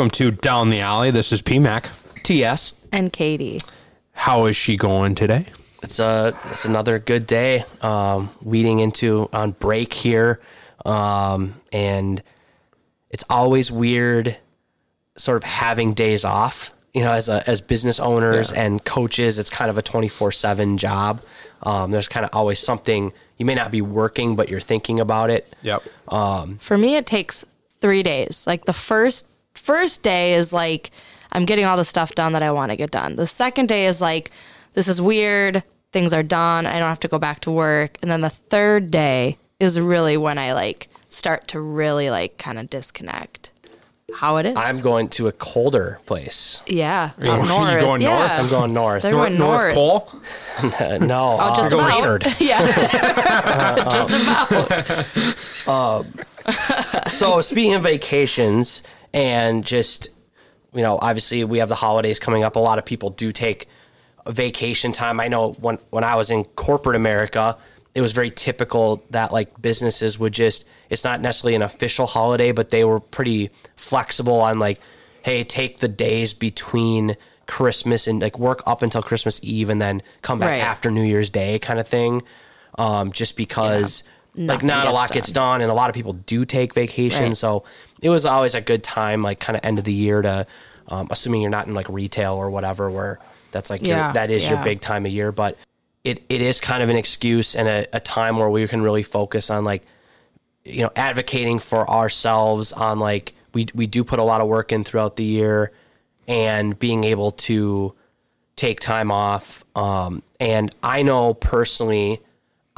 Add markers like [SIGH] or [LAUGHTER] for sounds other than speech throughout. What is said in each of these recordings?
And welcome to Down the Alley. This is PMAC. TS. and Katie. How is she going today? It's a it's another good day. Um, leading into on break here, um, and it's always weird, sort of having days off. You know, as a, as business owners and coaches, it's kind of a twenty four seven job. Um, there's kind of always something you may not be working, but you're thinking about it. Yep. For me, it takes three days. Like the first first day is like I'm getting all the stuff done that I want to get done. The second day is like this is weird. Things are done. I don't have to go back to work. And then the third day is really when I like start to really like kind of disconnect. How it is. I'm going to a colder place. yeah. you- up [LAUGHS] you north. going yeah. north? I'm going north. They're North, going North north. Pole? Uh, [LAUGHS] no, Oh, just uh, about. Maynard. [LAUGHS] Yeah. just about. so speaking of vacations and just you know obviously we have the holidays coming up. A lot of people do take vacation time. I know when when i was in corporate america it was very typical that like businesses would just it's not necessarily an official holiday but they were pretty flexible on like hey take the days between christmas and like work up until christmas eve and then come back Right. after new year's day kind of thing. Um, just because like not a lot done. gets done and a lot of people do take vacation Right. so it was always a good time like kind of end of the year to um, assuming you're not in like retail or whatever where that's like your, Yeah, that is your big time of year but it, it is kind of an excuse and a, a time where we can really focus on like you know advocating for ourselves on like we we do put a lot of work in throughout the year and being able to take time off um, and i know personally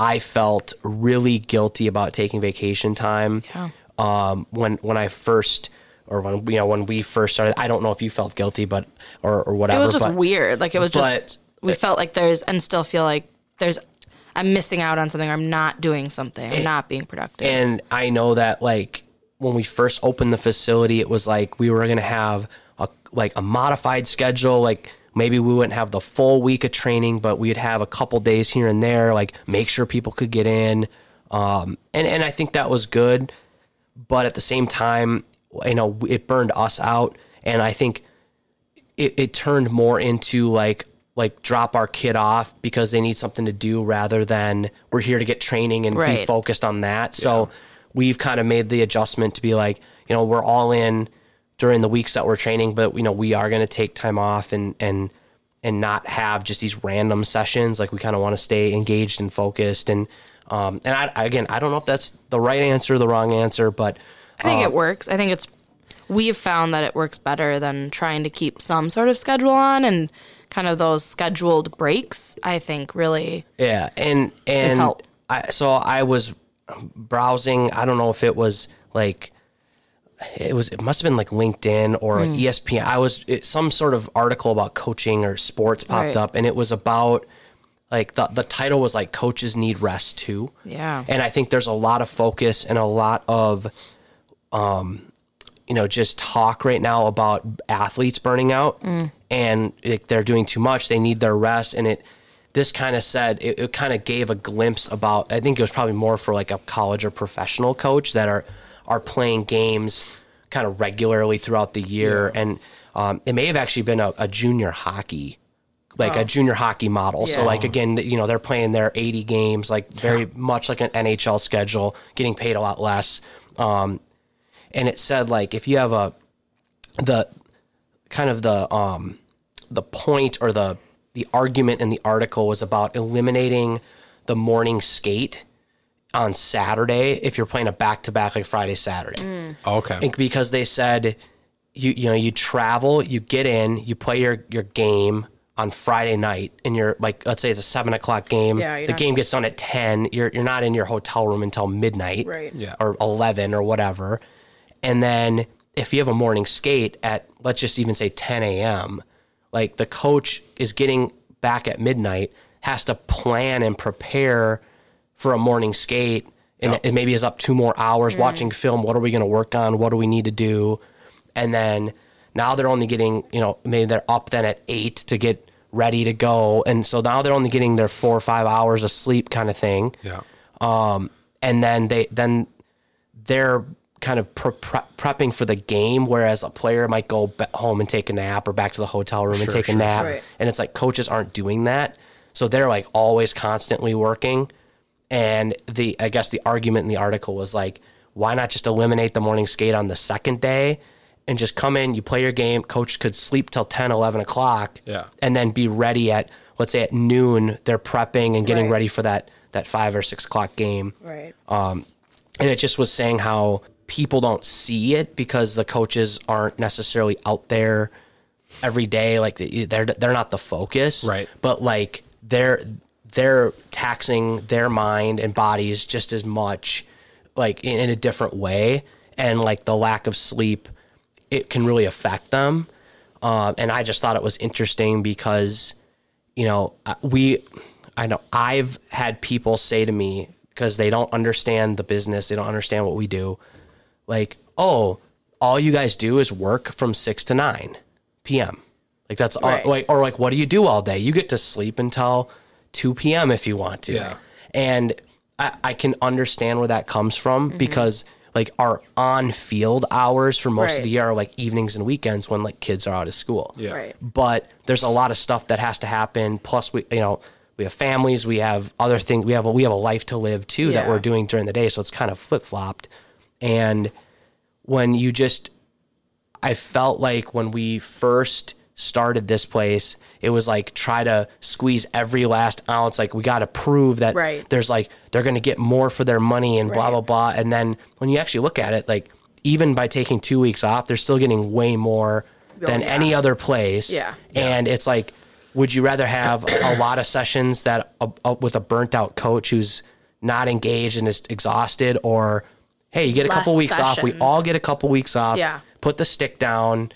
i felt really guilty about taking vacation time Yeah. um, when when i first or when you know when we first started i don't know if you felt guilty but or, or It was just but weird. Like it was just we felt like there's and still feel like there's I'm missing out on something. I'm not doing something. I'm not being productive. And I know that like when we first opened the facility, it was like we were gonna have a like a modified schedule. Like maybe we wouldn't have the full week of training, but we'd have a couple days here and there, like make sure people could get in. Um, and and I think that was good, but at the same time, you know, it burned us out, and I think it, it turned more into like like drop our kid off because they need something to do rather than we're here to get training and be focused on that. So we've kind of made the adjustment to be like, you know, we're all in during the weeks that we're training, but you know, we are going to take time off and and and not have just these random sessions. Like we kind of want to stay engaged and focused. And um and I again, I don't know if that's the right answer or the wrong answer, but I think it works. I think it's we've found that it works better than trying to keep some sort of schedule on and kind of those scheduled breaks. I think really Yeah, and and help. I so I was browsing. I don't know if it was like it was. It must have been like LinkedIn or Hmm. like E ESPN. I was it, some sort of article about coaching or sports popped Right. up, and it was about like the the title was like coaches need rest too. Yeah. and I think there's a lot of focus and a lot of um you know just talk right now about athletes burning out and like, they're doing too much they need their rest and it this kind of said it, it kind of gave a glimpse about i think it was probably more for like a college or professional coach that are are playing games kind of regularly throughout the year. And um, it may have actually been a, a junior hockey like a junior hockey model. So like again, you know, they're playing their 80 games, like very much like an NHL schedule, getting paid a lot less. Um, and it said like if you have a the kind of the um the point or the the argument in the article was about eliminating the morning skate on Saturday if you're playing a back to back like Friday Saturday mm. Okay. think because they said you you know you travel, you get in, you play your your game on Friday night, and you're like let's say it's a seven o'clock game. Yeah, the game gets done at ten. You're you're not in your hotel room until midnight, Right. Yeah. or eleven or whatever. And then if you have a morning skate at let's just even say ten a.m., like the coach is getting back at midnight, has to plan and prepare for a morning skate and it maybe is up two more hours mm-hmm. watching film. What are we going to work on? What do we need to do? And then now they're only getting, you know, maybe they're up then at eight to get ready to go. And so now they're only getting their four or five hours of sleep kind of thing. Yeah. Um, and then they, then they're kind of pre- pre- prepping for the game, whereas a player might go home and take a nap or back to the hotel room and take a nap. Right. And it's like coaches aren't doing that. So they're like always constantly working. And the I guess the argument in the article was like, why not just eliminate the morning skate on the second day and just come in, you play your game, coach could sleep till 10, 11 o'clock, Yeah. and then be ready at let's say at noon, they're prepping and getting Right. ready for that that five or six o'clock game Right. Um, and it just was saying how people don't see it because the coaches aren't necessarily out there every day like they're they're not the focus Right. but like they're they're taxing their mind and bodies just as much like in, in a different way and like the lack of sleep it can really affect them um, and i just thought it was interesting because you know, uh, we, I know I've had people say to me because they don't understand the business, they don't understand what we do, like, oh, all you guys do is work from six to nine p.m. Like that's all. like, or like, what do you do all day? You get to sleep until two p.m. if you want to, Yeah. and I, I can understand where that comes from Mm-hmm. because like our on-field hours for most of the year are like evenings and weekends when like kids are out of school Yeah. Right. but there's a lot of stuff that has to happen. Plus, we you know we have families, we have other things, we have a, we have a life to live too that we're doing during the day. So it's kind of flip flopped. And when you just, I felt like when we first started this place, it was like try to squeeze every last ounce. Like we got to prove that Right. there's like they're going to get more for their money and blah Right. blah blah. And then when you actually look at it, like even by taking two weeks off, they're still getting way more oh, than Oh, yeah. any other place. Yeah. And it's like, would you rather have a lot of sessions that with a burnt out coach who's not engaged and is exhausted, or hey, you get a couple Less weeks off. We all get a couple weeks off. Yeah. Put the stick down,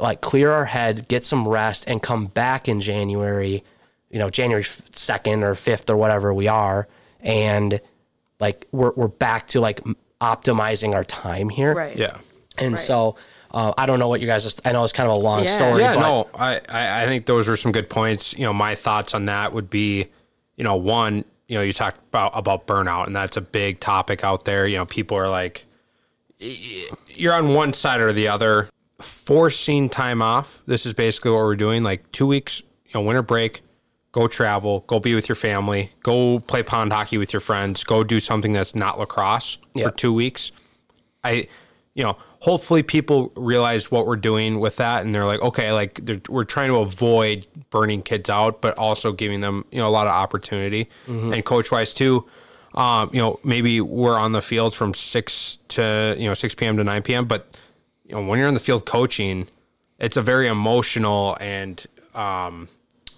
like clear our head, get some rest, and come back in January. You know, January second or fifth or whatever we are, and like we're we're back to like optimizing our time here. Right. Yeah. And Right. so uh, I don't know what you guys. I know it's kind of a long Yeah. story. Yeah, but no, I, I, I think those were some good points. You know, my thoughts on that would be, you know, one, you know, you talked about about burnout, and that's a big topic out there. You know, people are like, you're on one side or the other. Forcing time off. This is basically what we're doing. Like two weeks, you know, winter break. Go travel. Go be with your family. Go play pond hockey with your friends. Go do something that's not lacrosse Yeah. for two weeks. I, you know, hopefully people realize what we're doing with that, and they're like, okay, like we're trying to avoid burning kids out, but also giving them, you know, a lot of opportunity. And coach wise too, um, you know, maybe we're on the field from six to you know six p.m. to nine p.m. But you know, when you're in the field coaching, it's a very emotional and um,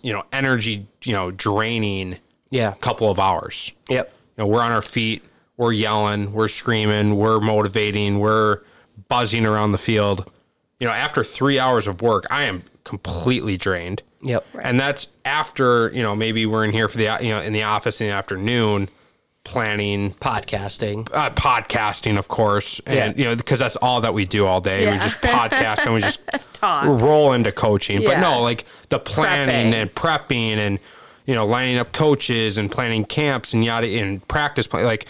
you know, energy, you know, draining Yeah. couple of hours Yep. you know, we're on our feet, we're yelling, we're screaming, we're motivating, we're buzzing around the field. You know, after three hours of work, I am completely drained. Yep. And that's after, you know, maybe we're in here for the, you know, in the office in the afternoon planning, Podcasting. uh, podcasting, of course. And, Yeah. you know, because that's all that we do all day. We just [LAUGHS] podcast and we just Talk. roll into coaching. But no, like the planning Prepping. and prepping and, you know, lining up coaches and planning camps and yada and practice plan. Like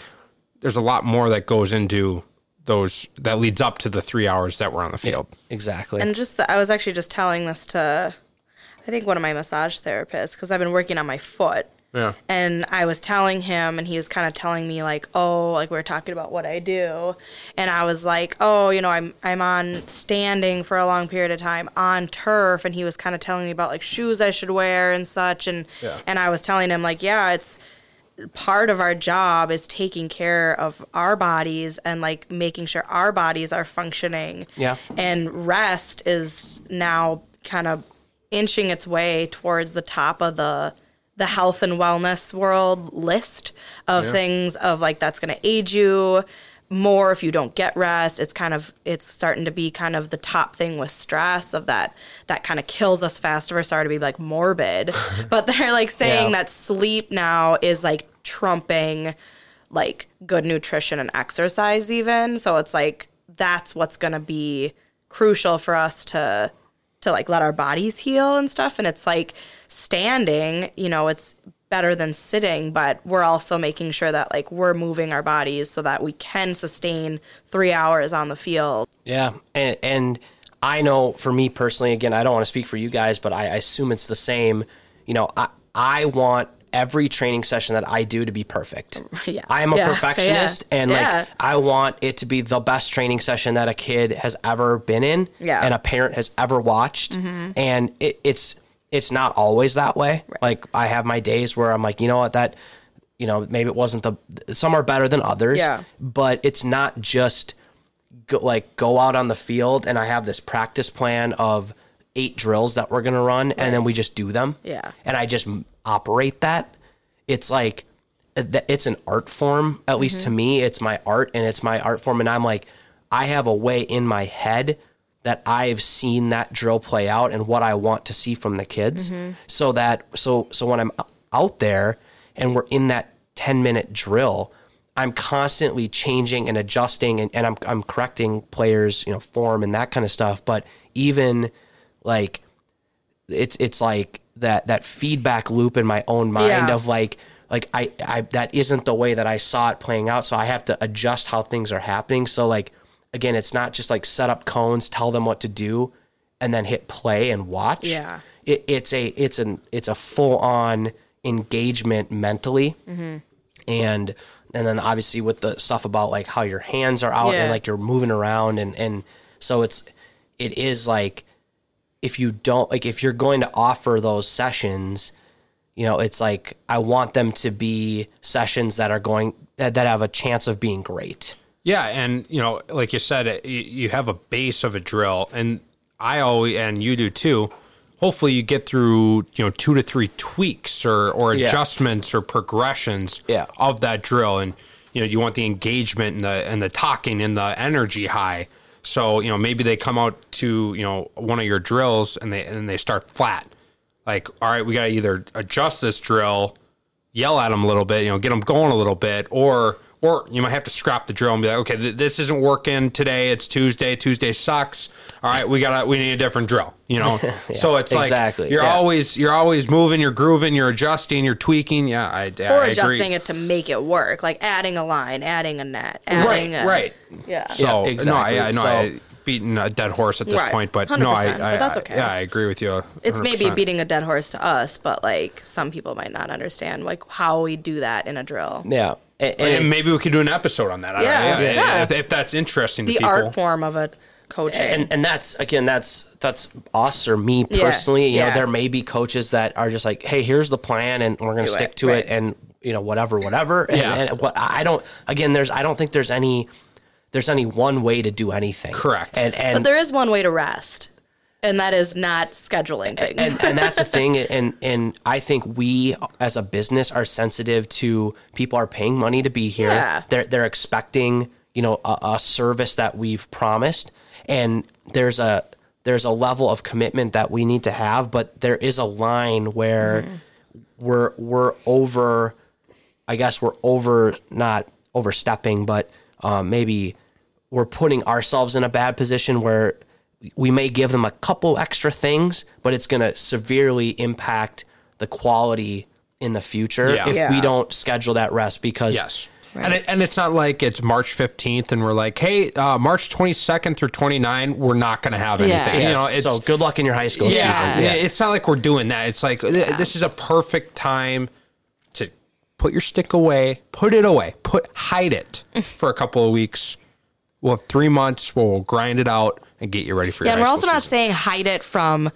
there's a lot more that goes into those that leads up to the three hours that we're on the field. Exactly. And just the, I was actually just telling this to, I think one of my massage therapists because I've been working on my foot. Yeah. And I was telling him, and he was kind of telling me like, oh, like we are talking about what I do, and I was like, oh, you know, I'm I'm on standing for a long period of time on turf, and he was kind of telling me about like shoes I should wear and such, and yeah. and I was telling him like, yeah, it's part of our job is taking care of our bodies and like making sure our bodies are functioning. Yeah. And rest is now kind of inching its way towards the top of the the health and wellness world list of things of like that's going to age you more if you don't get rest. It's kind of it's starting to be kind of the top thing with stress of that that kind of kills us faster. Sorry to be like morbid. [LAUGHS] But they're like saying Yeah. that sleep now is like trumping like good nutrition and exercise even. So it's like that's what's going to be crucial for us to to like let our bodies heal and stuff and it's like standing you know it's better than sitting, but we're also making sure that like we're moving our bodies so that we can sustain three hours on the field. Yeah, and and I know for me personally, again, I don't want to speak for you guys, but I, I assume it's the same. You know, I I want every training session that I do to be perfect. [LAUGHS] Yeah. I am a Yeah. [LAUGHS] perfectionist, Yeah. and like I want it to be the best training session that a kid has ever been in, Yeah. Mm-hmm. and a parent has ever watched. And it, it's it's not always that way. Like I have my days where I'm like, you know what, that you know maybe it wasn't the some are better than others. Yeah. but it's not just go, like go out on the field and I have this practice plan of eight drills that we're gonna run, and then we just do them. Yeah. and I just operate that. It's like uh, it's an art form. At least to me, it's my art, and it's my art form. And I'm like, I have a way in my head that I've seen that drill play out and what I want to see from the kids, so that so so when I'm out there and we're in that ten minute drill. I'm constantly changing and adjusting and, and I'm I'm correcting players, you know, form and that kind of stuff. But even like it's it's like that that feedback loop in my own mind Yeah. of like like I, I that isn't the way that I saw it playing out. So I have to adjust how things are happening. So like again, it's not just like set up cones, tell them what to do, and then hit play and watch. Yeah. It, it's a it's an it's a full on engagement mentally mm-hmm. and and then obviously with the stuff about like how your hands are out and like you're moving around and and so it's it is like if you don't like if you're going to offer those sessions you know it's like i want them to be sessions that are going that, that have a chance of being great Yeah, and you know, like you said, it, you, have a base of a drill, and I always and you do too. Hopefully, you get through you know two to three tweaks or or Yeah. adjustments or progressions Yeah. of that drill, and you know you want the engagement and the and the talking and the energy high. So you know maybe they come out to you know one of your drills and they and they start flat. Like, all right, we got to either adjust this drill yell at them a little bit, you know, get them going a little bit, or or you might have to scrap the drill and be like, okay, th- this isn't working today. It's Tuesday. Tuesday sucks. All right, we gotta we need a different drill. You know, [LAUGHS] so it's like exactly, you're yeah. always you're always moving, you're grooving, you're adjusting, you're tweaking. Yeah, I, yeah, Or I adjusting agree. it to make it work, like adding a line, adding a net, Right, adding a, right. Yeah. So Yeah, no. I, I know So- I beating a dead horse at this Right. point, but no, I, 100%, I, but that's I- okay. yeah, I agree with you. It's maybe beating a dead horse to us, but like some people might not understand like how we do that in a drill. yeah and, and And maybe we could do an episode on that. I don't Yeah, know. yeah. If, if that's interesting to The people. art form of a coaching. and and that's again that's that's us or me Yeah, personally you know yeah. there may be coaches that are just like hey here's the plan and we're going to Do stick it, to right. it and you know whatever whatever and, Yeah. and what i don't again there's i don't think there's any there's any one way to do anything Correct. and and but there is one way to rest, and that is not scheduling things. and, and that's the [LAUGHS] thing and and i think we as a business are sensitive to people are paying money to be here Yeah. they're they're expecting you know a, a service that we've promised and there's a there's a level of commitment that we need to have but there is a line where we're we're over i guess we're over not overstepping but um, maybe we're putting ourselves in a bad position where we may give them a couple extra things, but it's going to severely impact the quality in the future Yeah. if we don't schedule that rest because Yes. And, it, and it's not like it's March 15th and we're like, hey, uh, March 22nd through 29, we're not going to have anything. Yes. You know, it's, so good luck in your high school yeah, season. yeah, it's not like we're doing that. It's like th- this is a perfect time to put your stick away, put it away, put hide it [LAUGHS] for a couple of weeks. We'll have three months where we'll grind it out and get you ready for Yeah, your and we're also not season. saying hide it from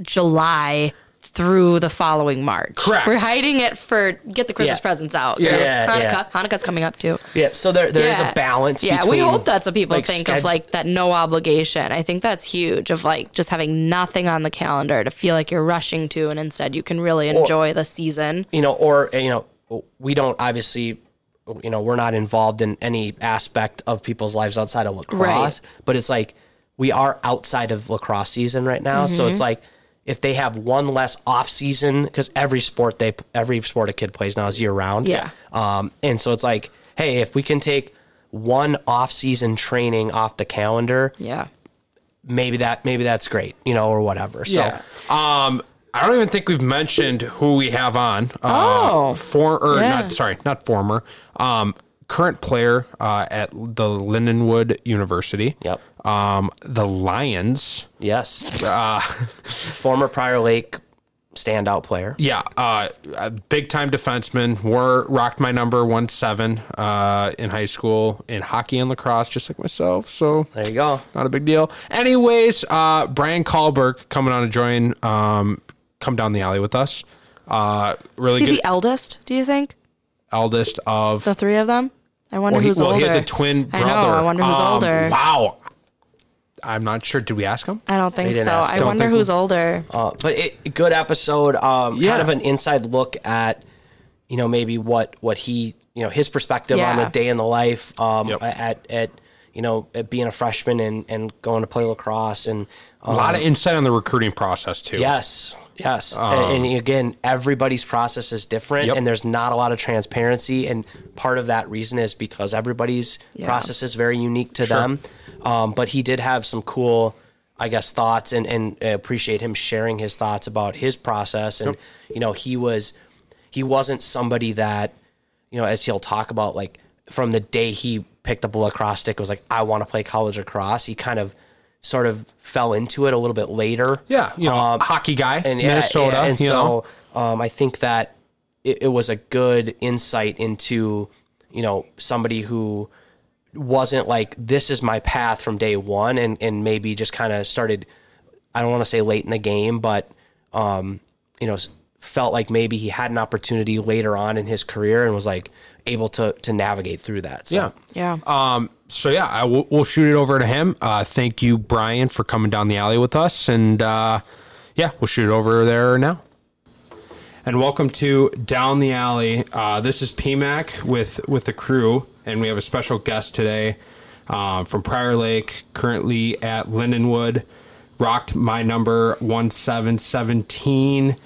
July through the following March. Correct. We're hiding it for get the Christmas Yeah. presents out. Yeah. Yeah, Hanukkah. yeah. Hanukkah's coming up too. Yeah, so there there is Yeah. a balance. Yeah, we hope that's what people like, think of like that no obligation. I think that's huge of like just having nothing on the calendar to feel like you're rushing to and instead you can really enjoy the season. you know, or eh, you know, we don't obviously, you know, we're not involved in any aspect of people's lives outside of lacrosse. But it's like we are outside of lacrosse season right now, so Mm-hmm. it's like if they have one less off season because every sport they every sport a kid plays now is year round. Yeah. Um, and so it's like, hey, if we can take one off season training off the calendar, Yeah. maybe that maybe that's great, you know, or whatever. So Yeah. Um, I don't even think we've mentioned who we have on. Oh. Uh, for or Yeah. not sorry, not former. Um, current player uh, at the Lindenwood University. Yep. Um, the Lions. Yes. [LAUGHS] Former Prior Lake standout player. Yeah, uh, big time defenseman. Wore rocked my number one seven uh, in high school in hockey and lacrosse, just like myself. So There you go. not a big deal. Anyways, uh, Brian Kallberg coming on to join, um, come down the alley with us. Uh, really Is he good the eldest? Do you think eldest of. the three of them? I wonder well, he, who's well, older. he has a twin I know. I wonder who's Um, older. Wow. I'm not sure. Did we ask him? I don't think so. I Don't wonder who's we- older. Uh, but it, good episode. Um, Yeah. Kind of an inside look at, you know, maybe what what he, you know, his perspective on a day in the life um, Yep. at at you know at being a freshman and and going to play lacrosse and A lot of insight on the recruiting process too. Yes, yes. and, and again, everybody's process is different, Yep. and there's not a lot of transparency. And part of that reason is because everybody's Yeah. process is very unique to them. Um, but he did have some cool, I guess, thoughts, and and I appreciate him sharing his thoughts about his process. And you know, he was he wasn't somebody that you know, as he'll talk about, like from the day he picked up a lacrosse stick, was like, I want to play college lacrosse. He kind of sort of fell into it a little bit later. Yeah, you know, Um, hockey guy, and yeah, Minnesota. yeah, and you know? so um, I think that it, it was a good insight into you know somebody who wasn't like this is my path from day one, and and maybe just kind of started. I don't want to say late in the game, but um, you know, felt like maybe he had an opportunity later on in his career and was like able to to navigate through that. So. Yeah. Yeah. Um, so yeah, we'll shoot it over to him. Uh, thank you, Brian, for coming down the alley with us, and uh, yeah, we'll shoot it over there now. And welcome to Down the Alley. Uh, this is PMAC with with the crew, and we have a special guest today uh, from Prior Lake, currently at Lindenwood. Rocked my number one seven seventeen.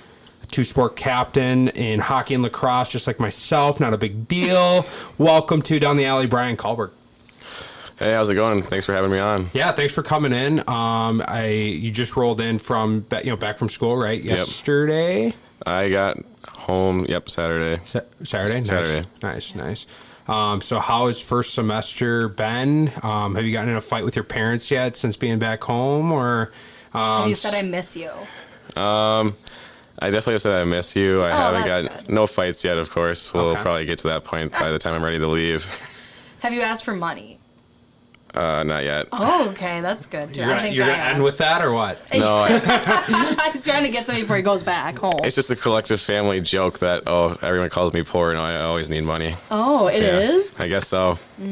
Two sport captain in hockey and lacrosse, just like myself. Not a big deal. welcome to Down the Alley, Brian Kallberg. Hey, how's it going? Thanks for having me on. Yeah, thanks for coming in. Um, I you just rolled in from ba- you know back from school, right? Yesterday, I got home, yep, Saturday. Sa- Saturday, nice. Saturday. nice, nice. Um, so how has first semester been? Um, have you gotten in a fight with your parents yet since being back home, or um, Have you said I miss you? Um, I definitely said I miss you. I haven't Oh, that's got good. no fights yet, of course. We'll Okay. probably get to that point by the time I'm ready to leave. [LAUGHS] Have you asked for money? Uh, not yet. Oh, okay, that's good. you're I gonna, think you're I gonna end with that or what? [LAUGHS] No, I, [LAUGHS] He's trying to get something before he goes back home. it's just a collective family joke that, oh, everyone calls me poor and I always need money. oh, it Yeah, is. I guess so. We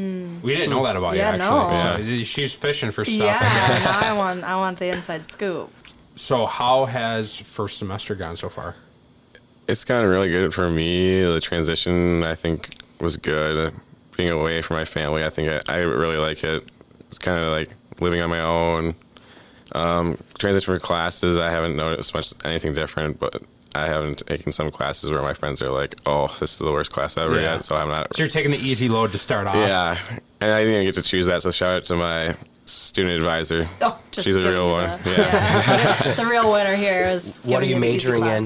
didn't know that about Yeah, you no. actually. So she's fishing for stuff. Yeah, I now I want I want the inside scoop. So how has first semester gone so far? It's gotten really good for me. The transition, I think, was good. Being away from my family, I think I, I really like it. It's kind of like living on my own. Um, transition for classes, I haven't noticed much anything different, but I haven't taken some classes where my friends are like, "Oh, this is the worst class ever." Yeah. Yet, so I'm not. So you're taking the easy load to start off. yeah, and I didn't even get to choose that. So shout out to my student advisor. Oh, just She's a real you one. the- yeah. [LAUGHS] the real winner here is What are you majoring in?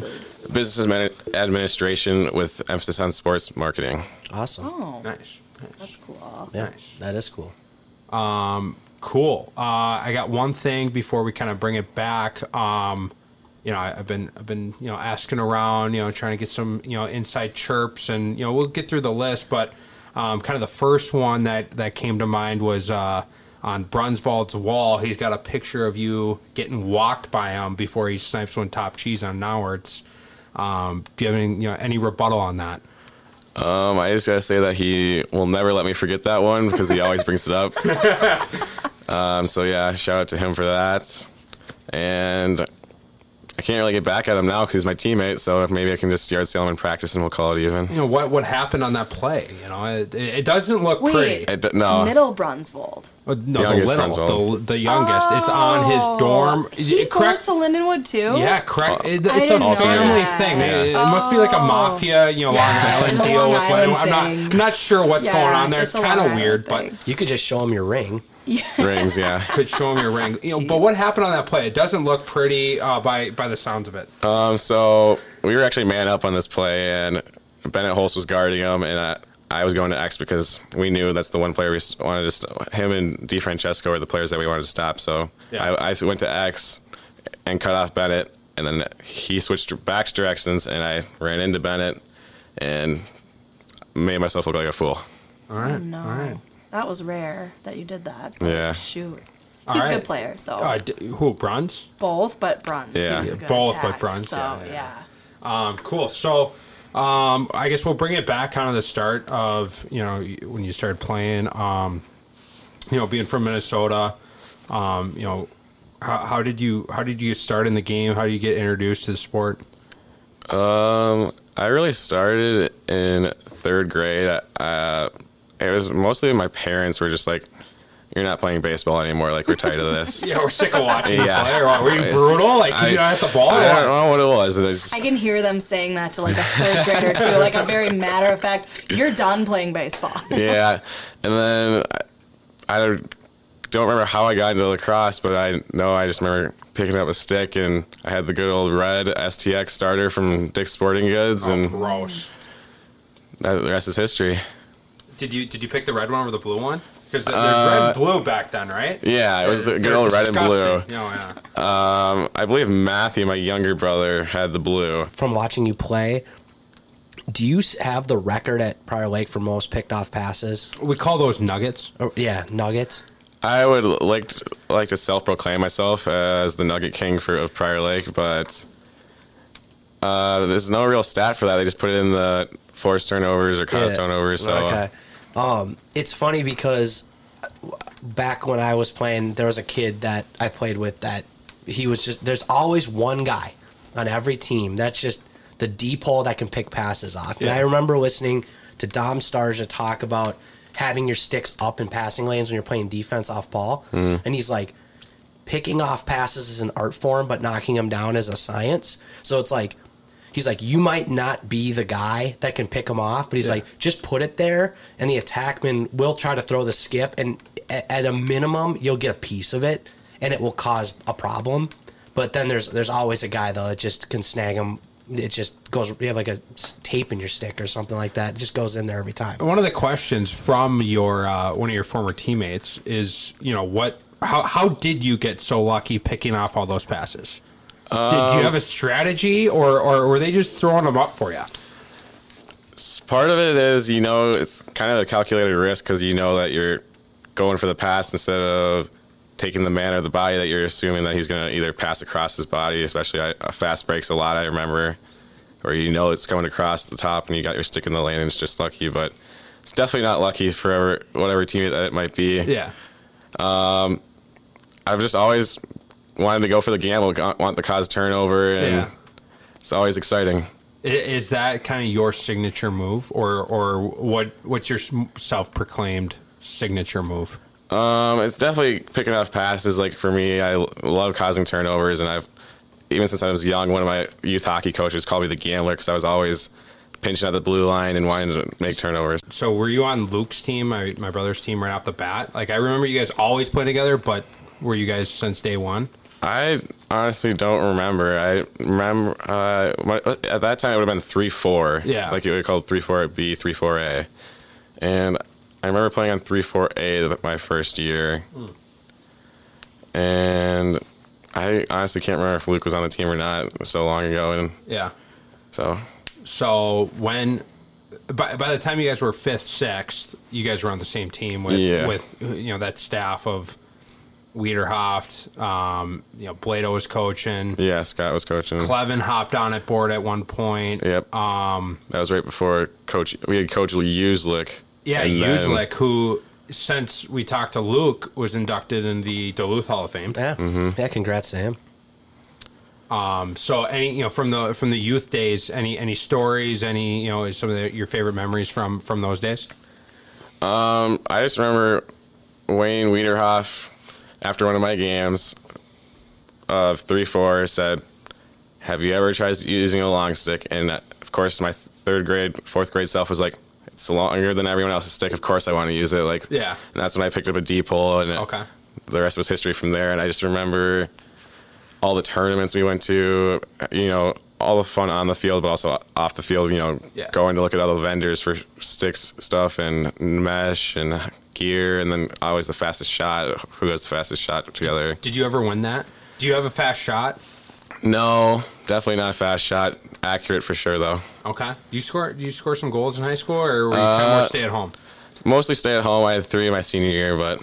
Business administration with emphasis on sports marketing. Awesome. Oh, Nice. nice. that's cool. yeah, nice. that is cool. Cool. Uh, I got one thing before we kind of bring it back. Um, you know, I, I've been I've been you know asking around, you know, trying to get some you know inside chirps, and you know we'll get through the list. But um, kind of the first one that that came to mind was uh, on Brunsvold's wall. He's got a picture of you getting walked by him before he snipes one top cheese on Nowarts. Um, do you have any you know any rebuttal on that? Um, I just gotta say that he will never let me forget that one because he always brings it up. [LAUGHS] um, so yeah, shout out to him for that. And I can't really get back at him now because he's my teammate. So maybe I can just yard sale him in practice and we'll call it even. You know what what happened on that play? You know, it, it doesn't look Wait. pretty. It, no, Middle Brunsvold. Uh, No, Youngest the little, the, the youngest. It's on his dorm. He It- correct. goes to Lindenwood too. yeah, correct. It, it's a family that. thing. It, it Yeah. must be like a mafia, you know, Yeah, Long Island deal Long with. Island I'm not. I'm not sure what's Yeah, going on there. it's It's, kind of weird, thing. but You could just show him your ring. [LAUGHS] rings. Yeah. [LAUGHS] Could show him your ring. You know, but what happened on that play? It doesn't look pretty uh, by by the sounds of it. Um, so we were actually man up on this play, and Bennett Holst was guarding him, and I, I was going to X because we knew that's the one player we wanted to. St- him and DiFrancesco were the players that we wanted to stop. So Yeah. I, I went to X and cut off Bennett, and then he switched back directions, and I ran into Bennett and made myself look like a fool. All right. No. All right. That was rare that you did that. Yeah. Shoot. All He's a right. good player, so Uh, d- who bronze? both, but Bruns. he Yeah. was a good both, but attack, Bruns, So yeah, yeah, yeah. Um, cool. So, um, I guess we'll bring it back kind of the start of you know when you started playing. Um, you know, being from Minnesota. Um, you know, how, how did you how did you start in the game? How did you get introduced to the sport? Um, I really started in third grade. Uh, it was mostly my parents were just like, "You're not playing baseball anymore. Like we're tired of this." [LAUGHS] Yeah, we're sick of watching Yeah. you play. Or were you brutal? Like I- you not at the ball? or I don't know what it was. I just, I can hear them saying that to like a third grader too, like a very matter of fact. You're done playing baseball. [LAUGHS] yeah, and then I, I don't remember how I got into lacrosse, but I know I just remember picking up a stick and I had the good old red STX starter from Dick's Sporting Goods, Oh, and gross. that, the rest is history. Did you did you pick the red one or the blue one? Because there's red and blue back then, right? Yeah, it was the They're good old red and blue. disgusting. Oh, yeah. Um, I believe Matthew, my younger brother, had the blue. From watching you play, do you have the record at Prior Lake for most picked off passes? We call those nuggets. Or, yeah, nuggets. I would like to, like to self-proclaim myself as the Nugget King for of Prior Lake, but uh, there's no real stat for that. They just put it in the forced turnovers or caused Yeah. turnovers. So okay. Um, it's funny because back when I was playing, there was a kid that I played with that he was just. There's always one guy on every team that's just the deep hole that can pick passes off. And Yeah. I remember listening to Dom Starsia talk about having your sticks up in passing lanes when you're playing defense off ball, and he's like. Picking off passes is an art form, but knocking them down is a science. So it's like he's like you might not be the guy that can pick him off but he's Yeah. like just put it there and the attackman will try to throw the skip and at a minimum you'll get a piece of it and it will cause a problem but then there's there's always a guy though that just can snag him it just goes you have like a tape in your stick or something like that it just goes in there every time One of the questions from your uh, one of your former teammates is, you know, what how how did you get so lucky picking off all those passes? Did you um, have a strategy, or or were they just throwing them up for you? part of it is you know it's kind of a calculated risk because you know that you're going for the pass instead of taking the man or the body that you're assuming that he's going to either pass across his body. Especially a fast breaks a lot. I remember, or you know it's coming across the top and you got your stick in the lane and it's just lucky, but it's definitely not lucky for ever, whatever teammate that it might be. Yeah, um, I've just always wanted to go for the gamble, want the cause turnover, and Yeah. it's always exciting. Is that kind of your signature move, or or what? What's your self proclaimed signature move? Um, it's definitely picking off passes. Like for me, I love causing turnovers, and I've even since I was young, one of my youth hockey coaches called me the gambler because I was always pinching at the blue line and wanting to make turnovers. So were you on Luke's team, my, my brother's team, right off the bat? Like I remember you guys always play together, but were you guys since day one? I honestly don't remember. I remember uh, my, at that time it would have been three four. Yeah. like it would have called three four B, three four A, and I remember playing on three four A my first year, and I honestly can't remember if Luke was on the team or not. It was so long ago, and Yeah. so So when by, by the time you guys were fifth, sixth, you guys were on the same team with Yeah. with you know that staff of Wiederhoft, um, you know, Blado was coaching. yeah, Scott was coaching. Clevin hopped on at board at one point. Yep. Um, that was right before Coach. We had Coach Uslick. Yeah, and then- Uslick, who since we talked to Luke, was inducted in the Duluth Hall of Fame. yeah yeah congrats to him Um, So any you know from the from the youth days, any any stories, any you know some of the, your favorite memories from from those days? Um, I just remember Wayne Wiederhoff after one of my games of three four said, "Have you ever tried using a long stick?" And uh, of course, my third grade, fourth grade self was like, it's longer than everyone else's stick. Of course, I want to use it. Like, Yeah. And that's when I picked up a D pole, and it- Okay. the rest was history from there. And I just remember all the tournaments we went to. You know, all the fun on the field, but also off the field. You know, Yeah. going to look at other vendors for sticks stuff and mesh and gear, and then always the fastest shot. Who goes the fastest shot together? Did you ever win that? Do you have a fast shot? No, definitely not a fast shot. Accurate for sure, though. Okay. You score? Do you score some goals in high school, or were you kind of more Uh, stay at home? Mostly stay at home. I had three in my senior year, but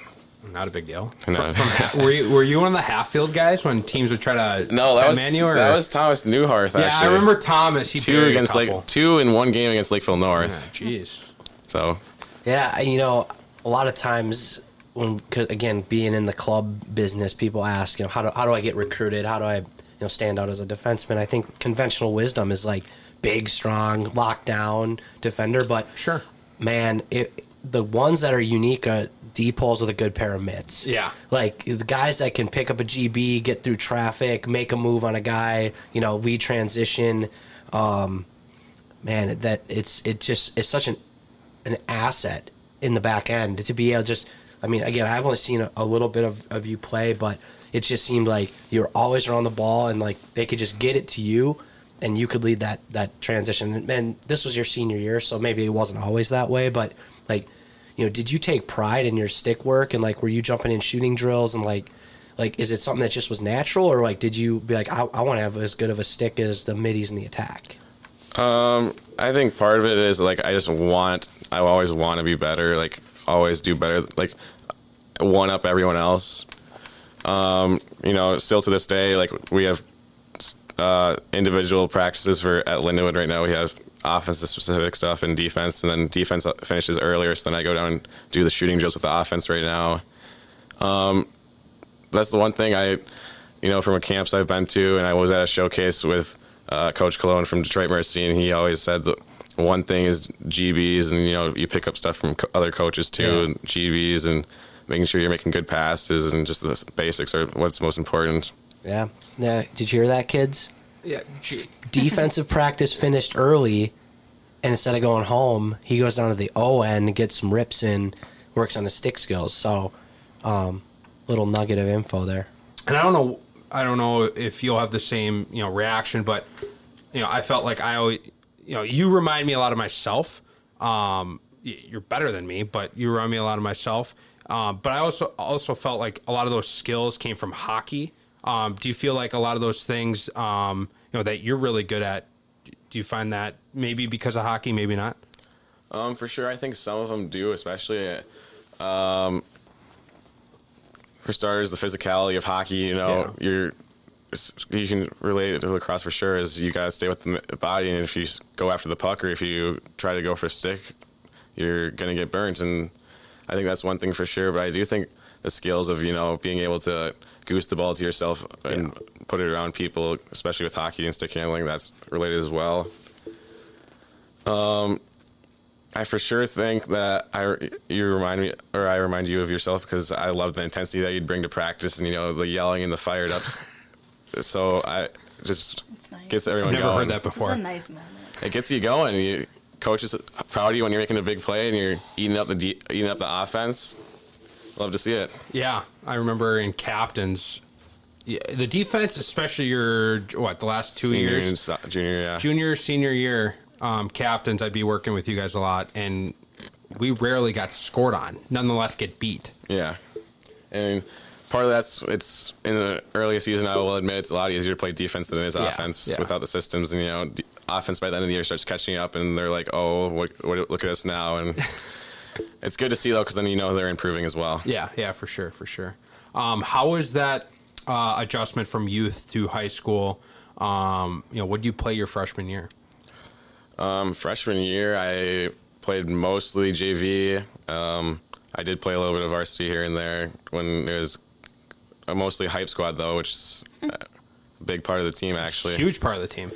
Not a big deal. No. From, from ha- were you were you one of the half field guys when teams would try to no, that was man you? Or? that was Thomas Newharth. yeah, actually. I remember Thomas. He two against a couple. Lake, two in one game against Lakeville North. Yeah, Jeez. So Yeah, you know, a lot of times when again being in the club business, people ask, you know, how do how do I get recruited? How do I, you know, stand out as a defenseman? I think conventional wisdom is like big, strong, lockdown defender, but Sure. man, it, the ones that are unique are D poles with a good pair of mitts. Yeah. Like the guys that can pick up a GB, get through traffic, make a move on a guy, you know, lead transition. Um, man, that it's it just it's such an an asset in the back end to be able to just. I mean, again, I've only seen a, a little bit of, of you play, but it just seemed like you're always around the ball, and like they could just get it to you, and you could lead that that transition. And, and this was your senior year, so maybe it wasn't always that way, but like, you know, did you take pride in your stick work, and like, were you jumping in shooting drills, and like, like, is it something that just was natural, or like, did you be like, I, I want to have as good of a stick as the middies in the attack? Um, I think part of it is like I just want I always want to be better, like always do better, like one up everyone else. Um, you know, still to this day, like we have uh, individual practices for at Lindenwood right now. We have offensive specific stuff and defense, and then defense finishes earlier. So then I go down and do the shooting drills with the offense right now. Um, that's the one thing I, you know, from a camps I've been to, and I was at a showcase with uh, Coach Cologne from Detroit Mercy, and he always said that one thing is GBs, and you know, you pick up stuff from co- other coaches too, Yeah. and GBs, and making sure you're making good passes, and just the basics are what's most important. Yeah, yeah. Did you hear that, kids? Yeah. Gee. [LAUGHS] defensive practice finished early, and instead of going home, he goes down to the O end and gets some rips in, works on his stick skills. So, um, little nugget of info there. and I don't know, I don't know if you'll have the same, you know, reaction, but you know, I felt like I always, you know, you remind me a lot of myself. Um, you're better than me, but you remind me a lot of myself. Um, but I also also felt like a lot of those skills came from hockey. Um, do you feel like a lot of those things, um, you know, that you're really good at? Do you find that maybe because of hockey, maybe not? Um, for sure, I think some of them do, especially. Um, for starters, the physicality of hockey. You know, Yeah. you're you can relate it to lacrosse for sure. Is you gotta stay with the body, and if you go after the puck or if you try to go for a stick, you're gonna get burnt. And I think that's one thing for sure. But I do think the skills of you know being able to goose the ball to yourself and put it around people, especially with hockey and stick handling, that's related as well. Um, I for sure think that I you remind me or I remind you of yourself because I love the intensity that you'd bring to practice and you know the yelling and the fired ups. [LAUGHS] so I just It's nice. gets everyone Never going. heard that This is a nice moment. It gets you going. You coaches proud of you when you're making a big play and you're eating up the de- eating up the offense. Love to see it. Yeah, I remember in captains, yeah, the defense, especially your what the last two Senior years, so- junior, yeah. junior, senior year, um, captains, I'd be working with you guys a lot, and we rarely got scored on. Nonetheless, get beat. Yeah, and part of that's it's in the early season. I will admit it's a lot easier to play defense than it is Yeah, offense yeah. without the systems. And you know, d- offense by the end of the year starts catching up, and they're like, "Oh, what, what, look at us now!" And [LAUGHS] it's good to see though, because then you know they're improving as well. Yeah, yeah, for sure, for sure. Um, how was that uh, adjustment from youth to high school? Um, you know, what did you play your freshman year? Um, freshman year, I played mostly JV. Um, I did play a little bit of varsity here and there when it was mostly hype squad though, which is a big part of the team actually. Huge part of the team.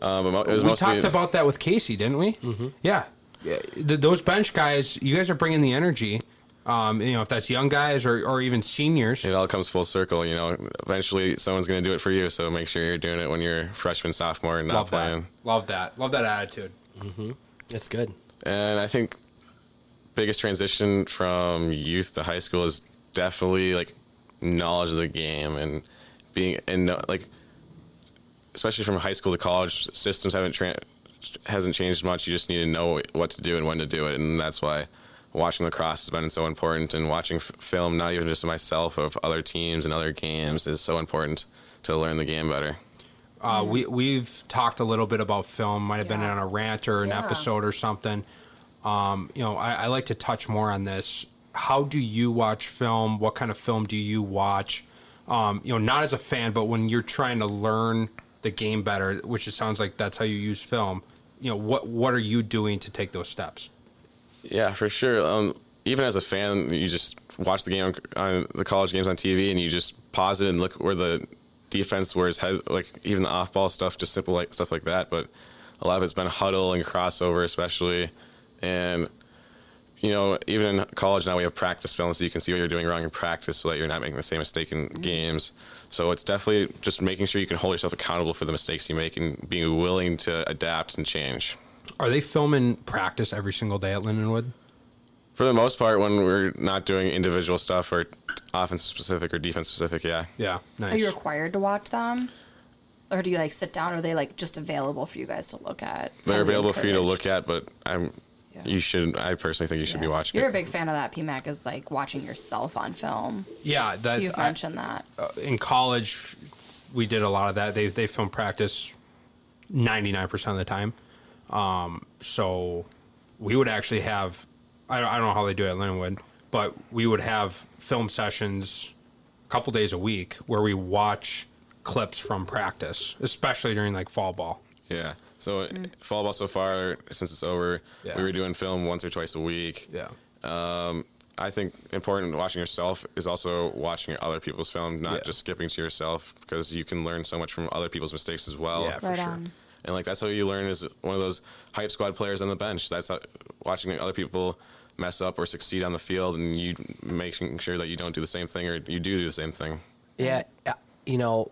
Um, but it was we mostly talked about that with Casey, didn't we? Mm-hmm. Yeah. yeah. Th those bench guys, you guys are bringing the energy. Um, you know, if that's young guys or, or even seniors. it all comes full circle. You know, eventually someone's going to do it for you. So make sure you're doing it when you're freshman, sophomore, and not Love that. playing. Love that. Love that attitude. That's good. And I think biggest transition from youth to high school is definitely like knowledge of the game and being and like especially from high school to college systems haven't tra- hasn't changed much you just need to know what to do and when to do it and that's why watching lacrosse has been so important and watching f- film not even just myself of other teams and other games is so important to learn the game better Uh, we we've talked a little bit about film. Might have been on a rant or an Yeah. episode or something. Um, you know, I, I like to touch more on this. How do you watch film? What kind of film do you watch? Um, you know, not as a fan, but when you're trying to learn the game better, which it sounds like that's how you use film. You know, what what are you doing to take those steps? Yeah, for sure. Um, even as a fan, you just watch the game on, on the college games on TV, and you just pause it and look where the defense, where his head, like even the off-ball stuff, just simple like stuff like that. But a lot of it's been Hudl and Krossover, especially, and you know, even in college now we have practice film, so you can see what you're doing wrong in practice, so that you're not making the same mistake in games. So it's definitely just making sure you can hold yourself accountable for the mistakes you make and being willing to adapt and change. Are they filming practice every single day at Lindenwood? For the most part, when we're not doing individual stuff or offense specific or defense specific, yeah. Yeah, nice. Are you required to watch them? Or do you like sit down or are they like just available for you guys to look at? They're Highly available for you to look at, but I'm. Yeah. You should. I personally think you should be watching. You're it. a big fan of that, PMAC, is like watching yourself on film. yeah, that You've I- mentioned that. Uh, in college, we did a lot of that. They they film practice ninety nine percent of the time. Um, so we would actually have I don't, I don't know how they do it at Lindenwood, but we would have film sessions a couple days a week where we watch clips from practice, especially during like fall ball. Yeah. So fall ball so far since it's over, Yeah. we were doing film once or twice a week. Yeah. Um, I think important watching yourself is also watching other people's film, not Yeah. just skipping to yourself, because you can learn so much from other people's mistakes as well. Yeah, for Right sure. on. And like that's how you learn as one of those hype squad players on the bench. That's how, watching other people mess up or succeed on the field, and you making sure that you don't do the same thing or you do do the same thing. Yeah, you know,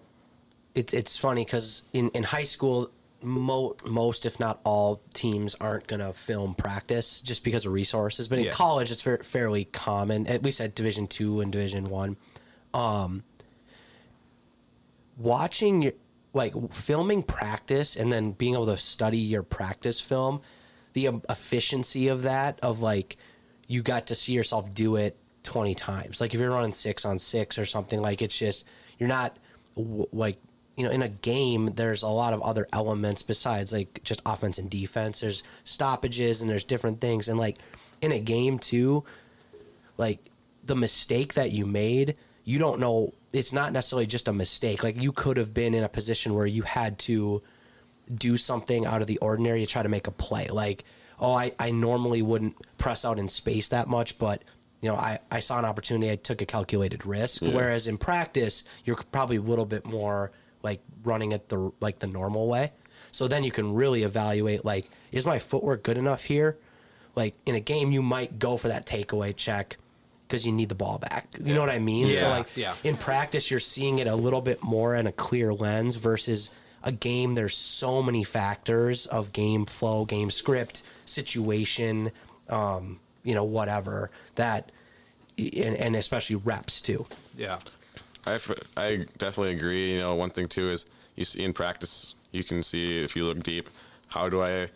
it's it's funny because in, in high school, mo- most if not all teams aren't gonna film practice just because of resources. But in Yeah. college, it's fa- fairly common, at least at Division two and Division one. Um, watching your like filming practice and then being able to study your practice film, the um, efficiency of that of like you got to see yourself do it 20 times. Like if you're running 6 on 6 or something like it's just you're not like you know in a game there's a lot of other elements besides like just offense and defense. There's stoppages and there's different things and like in a game too like the mistake that you made, you don't know. It's not necessarily just a mistake. Like you could have been in a position where you had to do something out of the ordinary to try to make a play. Like, oh, I, I normally wouldn't press out in space that much, but you know, I, I saw an opportunity, I took a calculated risk. Whereas in practice, you're probably a little bit more like running it the like the normal way. So then you can really evaluate like, is my footwork good enough here? Like in a game, you might go for that takeaway check because you need the ball back. You know what I mean? so like yeah. in practice, you're seeing it a little bit more in a clear lens versus a game. There's so many factors of game flow, game script, situation, um, you know, whatever that, and, and especially reps too. Yeah. I I definitely agree. You know, one thing too is you see in practice, you can see if you look deep, how do I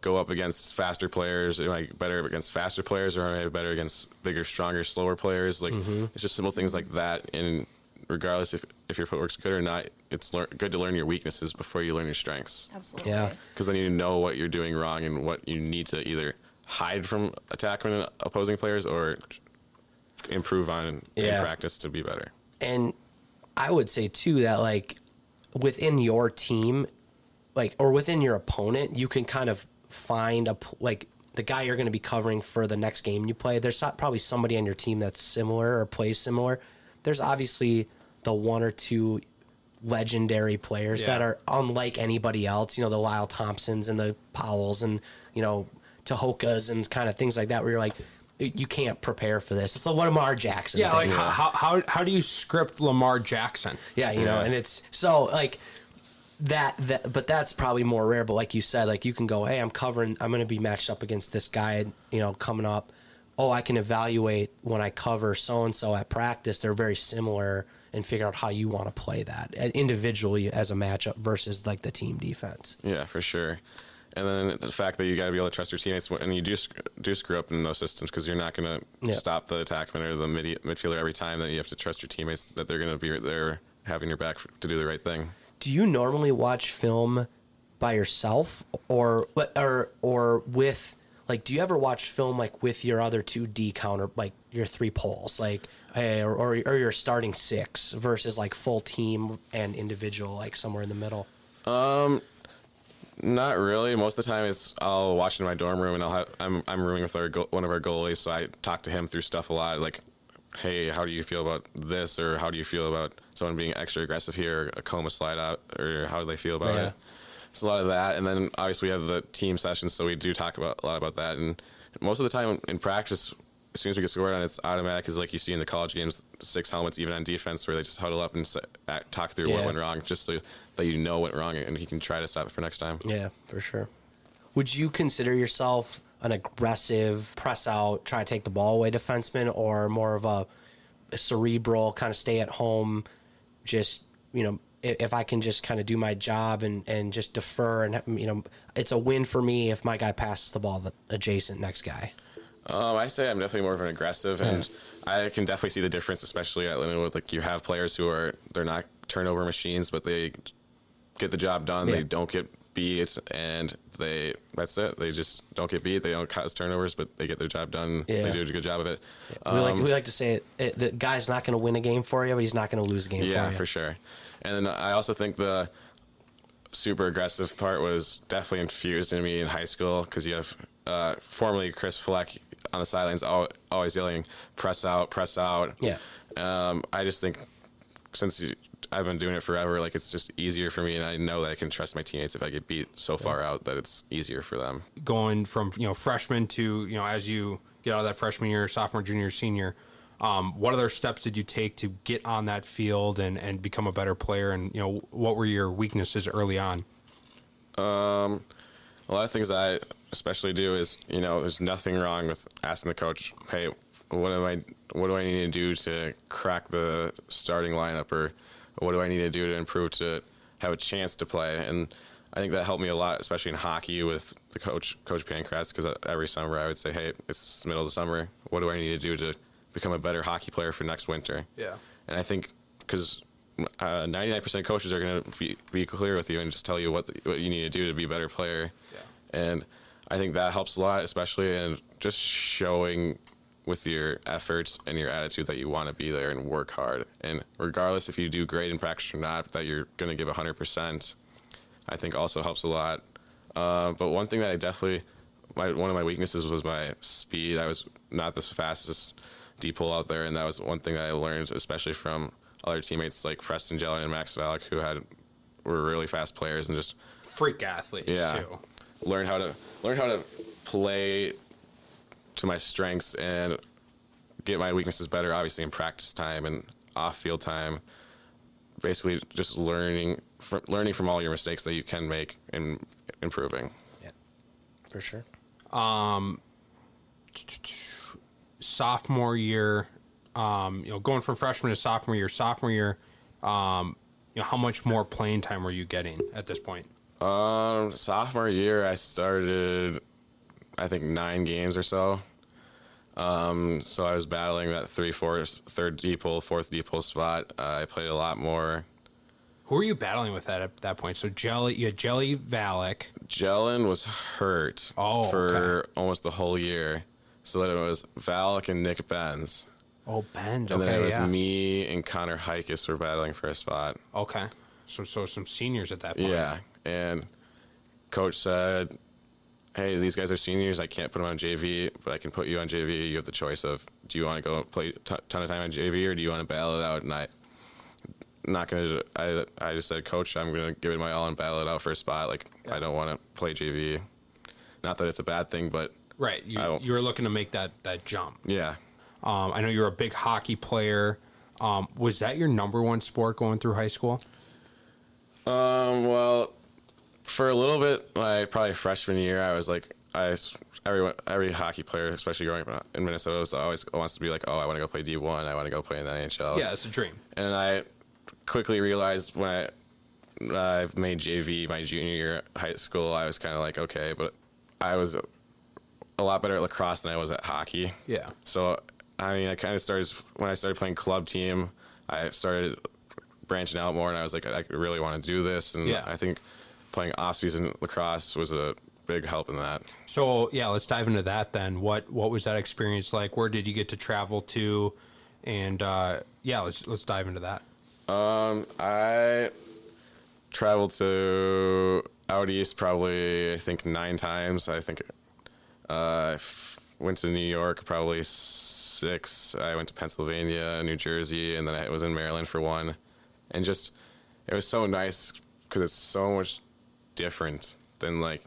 go up against faster players? Am I better against faster players, or am I better against bigger, stronger, slower players? Like mm-hmm. it's just simple things like that. And regardless if if your footwork's good or not, it's lear- good to learn your weaknesses before you learn your strengths, Absolutely. Yeah. because then you know what you're doing wrong and what you need to either hide from attacking opposing players or improve on Yeah. in practice to be better. and I would say too that like within your team, like or within your opponent, you can kind of find a like the guy you're going to be covering for the next game you play. There's not- probably somebody on your team that's similar or plays similar. There's obviously the one or two legendary players Yeah. that are unlike anybody else. You know, the Lyle Thompsons and the Powells and you know Tehokas and kind of things like that. Where you're like, you can't prepare for this. It's a Lamar Jackson. Yeah, like how, how how how do you script Lamar Jackson? Yeah, you know, Yeah. and it's so like that that but that's probably more rare but like you said like you can go hey i'm covering i'm going to be matched up against this guy you know coming up oh i can evaluate when i cover so and so at practice they're very similar and figure out how you want to play that uh, individually as a matchup versus like the team defense Yeah, for sure. And then the fact that you got to be able to trust your teammates and you do do screw up in those systems because you're not going to Yeah. stop the attackman or the mid- midfielder every time. That you have to trust your teammates that they're going to be there having your back to do the right thing. Do you normally watch film by yourself or or or with like do you ever watch film like with your other two D counter like your three poles like hey or, or or your starting six versus like full team and individual like somewhere in the middle Um Not really. Most of the time, it's I'll watch in my dorm room, and I'll have I'm I'm rooming with our one of our goalies, so I talk to him through stuff a lot. Like, hey, how do you feel about this, or how do you feel about someone being extra aggressive here, a coma slide out, or how do they feel about Yeah. it? It's a lot of that, and then obviously we have the team sessions, so we do talk about a lot about that. And most of the time in practice, as soon as we get scored on, it's automatic. Because like you see in the college games, six helmets even on defense, where they just huddle up and act- talk through Yeah. what went wrong, just so that you know what went wrong, and you can try to stop it for next time. yeah for sure would you consider yourself an aggressive press out try to take the ball away defenseman or more of a, a cerebral kind of stay at home just you know i- if I can just kind of do my job and and just defer and you know it's a win for me if my guy passes the ball the adjacent next guy. Um, I say I'm definitely more of an aggressive, and I can definitely see the difference, especially at Lindenwood. Like you have players who are they're not turnover machines, but they get the job done. Yeah. They don't get beat, and they that's it. They just don't get beat. They don't cause turnovers, but they get their job done. Yeah. They do a good job of it. we like Um, we like to say it, it, the guy's not going to win a game for you, but he's not going to lose a game yeah, for you. for sure. And then I also think the super aggressive part was definitely infused in me in high school because you have uh, formerly Chris Fleck on the sidelines always yelling "press out, press out." Yeah. Um, I just think since you- I've been doing it forever, like it's just easier for me, and I know that I can trust my teammates if I get beat so far out that it's easier for them. going from you know freshman to you know as you get out of that freshman year, sophomore, junior, senior. Um, what other steps did you take to get on that field and, and become a better player? And you know what were your weaknesses early on? A lot of things I especially do is, you know, there's nothing wrong with asking the coach, "Hey, what am I? What do I need to do to crack the starting lineup, or what do I need to do to improve to have a chance to play?" And I think that helped me a lot, especially in hockey with the coach, Coach Pancratz, because every summer I would say, "Hey, it's the middle of the summer. What do I need to do to become a better hockey player for next winter?" Yeah. And I think because uh, 99% of coaches are going to be, be clear with you and just tell you what, the, what you need to do to be a better player. Yeah. And I think that helps a lot, especially in just showing with your efforts and your attitude that you want to be there and work hard. And regardless if you do great in practice or not, that you're going to give 100%, I think also helps a lot. Uh, but one thing that I definitely, my, one of my weaknesses was my speed. I was not the fastest D pole out there, and that was one thing that I learned, especially from other teammates like Preston Jellin and Max Valek, who had were really fast players and just Freak athletes yeah too. learn how to learn how to play to my strengths and get my weaknesses better. Obviously, in practice time and off field time. Basically, just learning from, learning from all your mistakes that you can make and improving. Yeah, for sure. Um, Sophomore year, um, you know, going from freshman to sophomore year, sophomore year, um, you know, how much more playing time were you getting at this point? Um, sophomore year, I started, I think nine games or so. Um, so I was battling that three, four, third D pole, fourth D pole spot. Uh, I played a lot more. Who were you battling with that at that point? So Jelly, you had Jelly Valek. Jelen was hurt Oh, for okay. almost the whole year. So then it was Valek and Nick Benz. Oh, Ben. And then it was yeah. me and Connor Hikes were battling for a spot. Okay, so so some seniors at that point. Yeah. And coach said, Hey, these guys are seniors. I can't put them on JV, but I can put you on JV. You have the choice of do you want to go play a t- ton of time on JV or do you want to battle it out? And I, not going to, I, I just said, Coach, I'm going to give it my all and battle it out for a spot. Like, I don't want to play JV. Not that it's a bad thing, but Right. You, I you were looking to make that that jump. yeah. Um, I know you're a big hockey player. Um, was that your number one sport going through high school? Um, well, for a little bit, like probably freshman year, I was like, I everyone every hockey player, especially growing up in Minnesota, was always wants to be like, oh, I want to go play D one, I want to go play in the NHL. Yeah, it's a dream. and I quickly realized when I I made JV my junior year of high school, I was kind of like, okay, but I was a lot better at lacrosse than I was at hockey. Yeah. So, I mean, I kind of started when I started playing club team. I started branching out more, and I was like, I really want to do this. And Yeah. I think playing Ospies and lacrosse was a big help in that. So yeah, let's dive into that then. What what was that experience like? Where did you get to travel to? And uh, yeah, let's let's dive into that. I traveled to out east probably I think nine times. I think uh, went to New York probably six. I went to Pennsylvania, New Jersey, and then I was in Maryland for one. And just it was so nice because it's so much different than like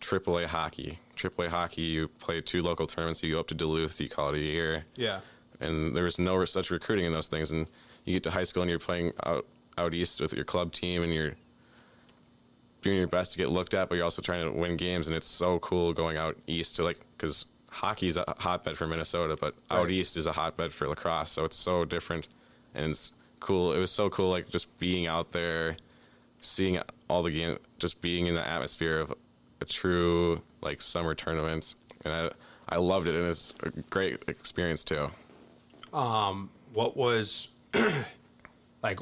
AAA hockey. AAA hockey, you play two local tournaments. You go up to Duluth, you call it a year Yeah. and there was no such recruiting in those things. And you get to high school and you're playing out out east with your club team, and you're doing your best to get looked at, but you're also trying to win games. And it's so cool going out east to like because hockey's a hotbed for Minnesota, but out east is a hotbed for lacrosse. So it's so different, and it's cool. It was so cool, like just being out there, seeing all the game, just being in the atmosphere of a true like summer tournament, and I I loved it, and it's a great experience too. Um, what was [CLEARS THROAT] like?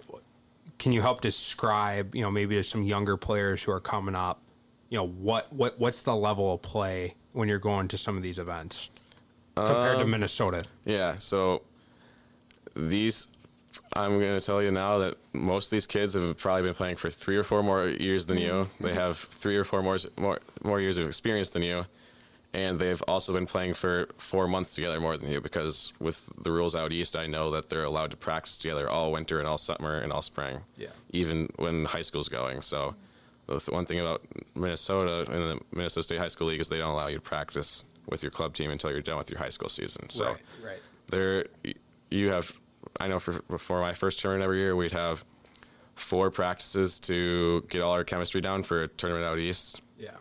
Can you help describe? You know, maybe to some younger players who are coming up. You know, what what what's the level of play when you're going to some of these events compared to Minnesota? Yeah, so these I'm going to tell you now that most of these kids have probably been playing for 3 or 4 more years than you. Mm-hmm. They have 3 or 4 more more more years of experience than you. And they've also been playing for 4 months together more than you because with the rules out east I know that they're allowed to practice together all winter and all summer and all spring. Yeah. Even when high school's going. So the th- one thing about Minnesota and the Minnesota State High School League is they don't allow you to practice with your club team until you're done with your high school season. So Right, right. there you have i know for before my first tournament every year we'd have four practices to get all our chemistry down for a tournament out east Yeah.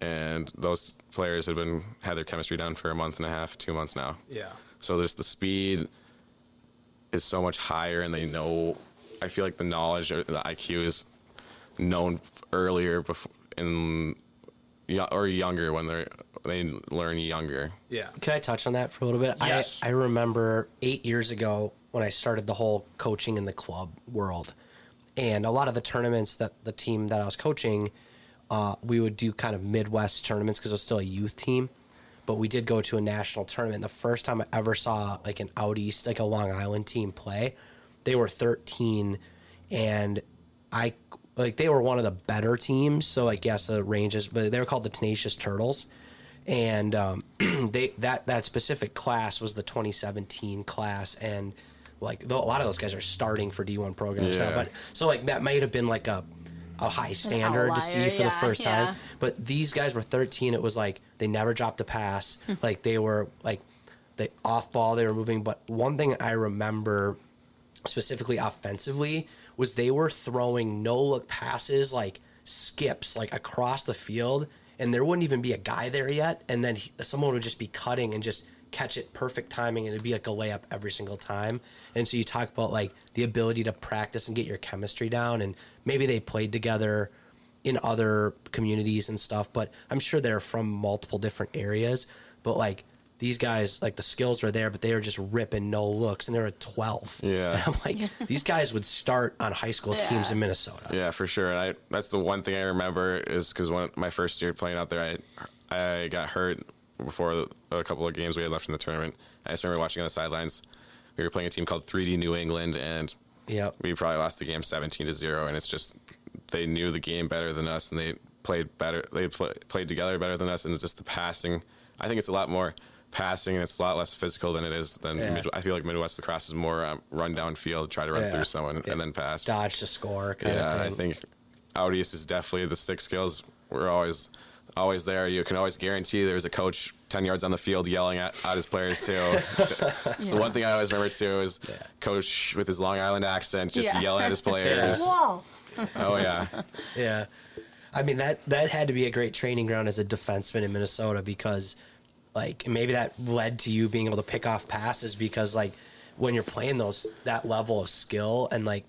and those players have been had their chemistry down for a month and a half two months now Yeah. so there's the speed is so much higher and they know i feel like the knowledge or the iq is known earlier before in yo- or younger when they're they learn younger Yeah. Can I touch on that for a little bit? Yes. I, I remember eight years ago when I started the whole coaching in the club world. And a lot of the tournaments that the team that I was coaching, uh, we would do kind of Midwest tournaments because it was still a youth team. But we did go to a national tournament. The first time I ever saw like an out east, like a Long Island team play, they were 13, and I like they were one of the better teams. So I guess the ranges, but they were called the Tenacious Turtles, and um, [CLEARS THROAT] they that that specific class was the 2017 class, and like though a lot of those guys are starting for D1 programs now, but so like that might have been like a a high standard to see outlier, for the first yeah. time. But these guys were 13. It was like they never dropped a pass. Hmm. like they were like they off ball. They were moving. But one thing I remember specifically offensively was they were throwing no look passes like skips like across the field and there wouldn't even be a guy there yet and then he, someone would just be cutting and just catch it perfect timing and it'd be like a layup every single time. And so you talk about like the ability to practice and get your chemistry down and maybe they played together in other communities and stuff but i'm sure they're from multiple different areas. But like these guys like the skills were there but they were just ripping no looks and they were at 12 [LAUGHS] Yeah. and i'm like these guys would start on high school teams in minnesota. Yeah, for sure. And I that's the one thing I remember is because when my first year playing out there, I I got hurt before a couple of games we had left in the tournament. I just remember watching on the sidelines. We were playing a team called 3D New England, and we probably lost the game 17 to zero. And it's just they knew the game better than us, and they played better. They play, played together better than us, and it's just the passing. I think it's a lot more passing, and it's a lot less physical than it is than. Yeah. Mid, I feel like Midwest lacrosse is more um, run down field, try to run Yeah. through someone, Yeah. and then pass. dodge to score kind Yeah, I think out east is definitely the stick skills. We're always always there. You can always guarantee there's a coach ten yards on the field yelling at, at his players too. [LAUGHS] so one thing I always remember too is coach with his Long Island accent just Yeah. yelling at his [LAUGHS] players. Wall. Oh yeah, [LAUGHS] Yeah. I mean that that had to be a great training ground as a defenseman in Minnesota because like maybe that led to you being able to pick off passes because like when you're playing those that level of skill and like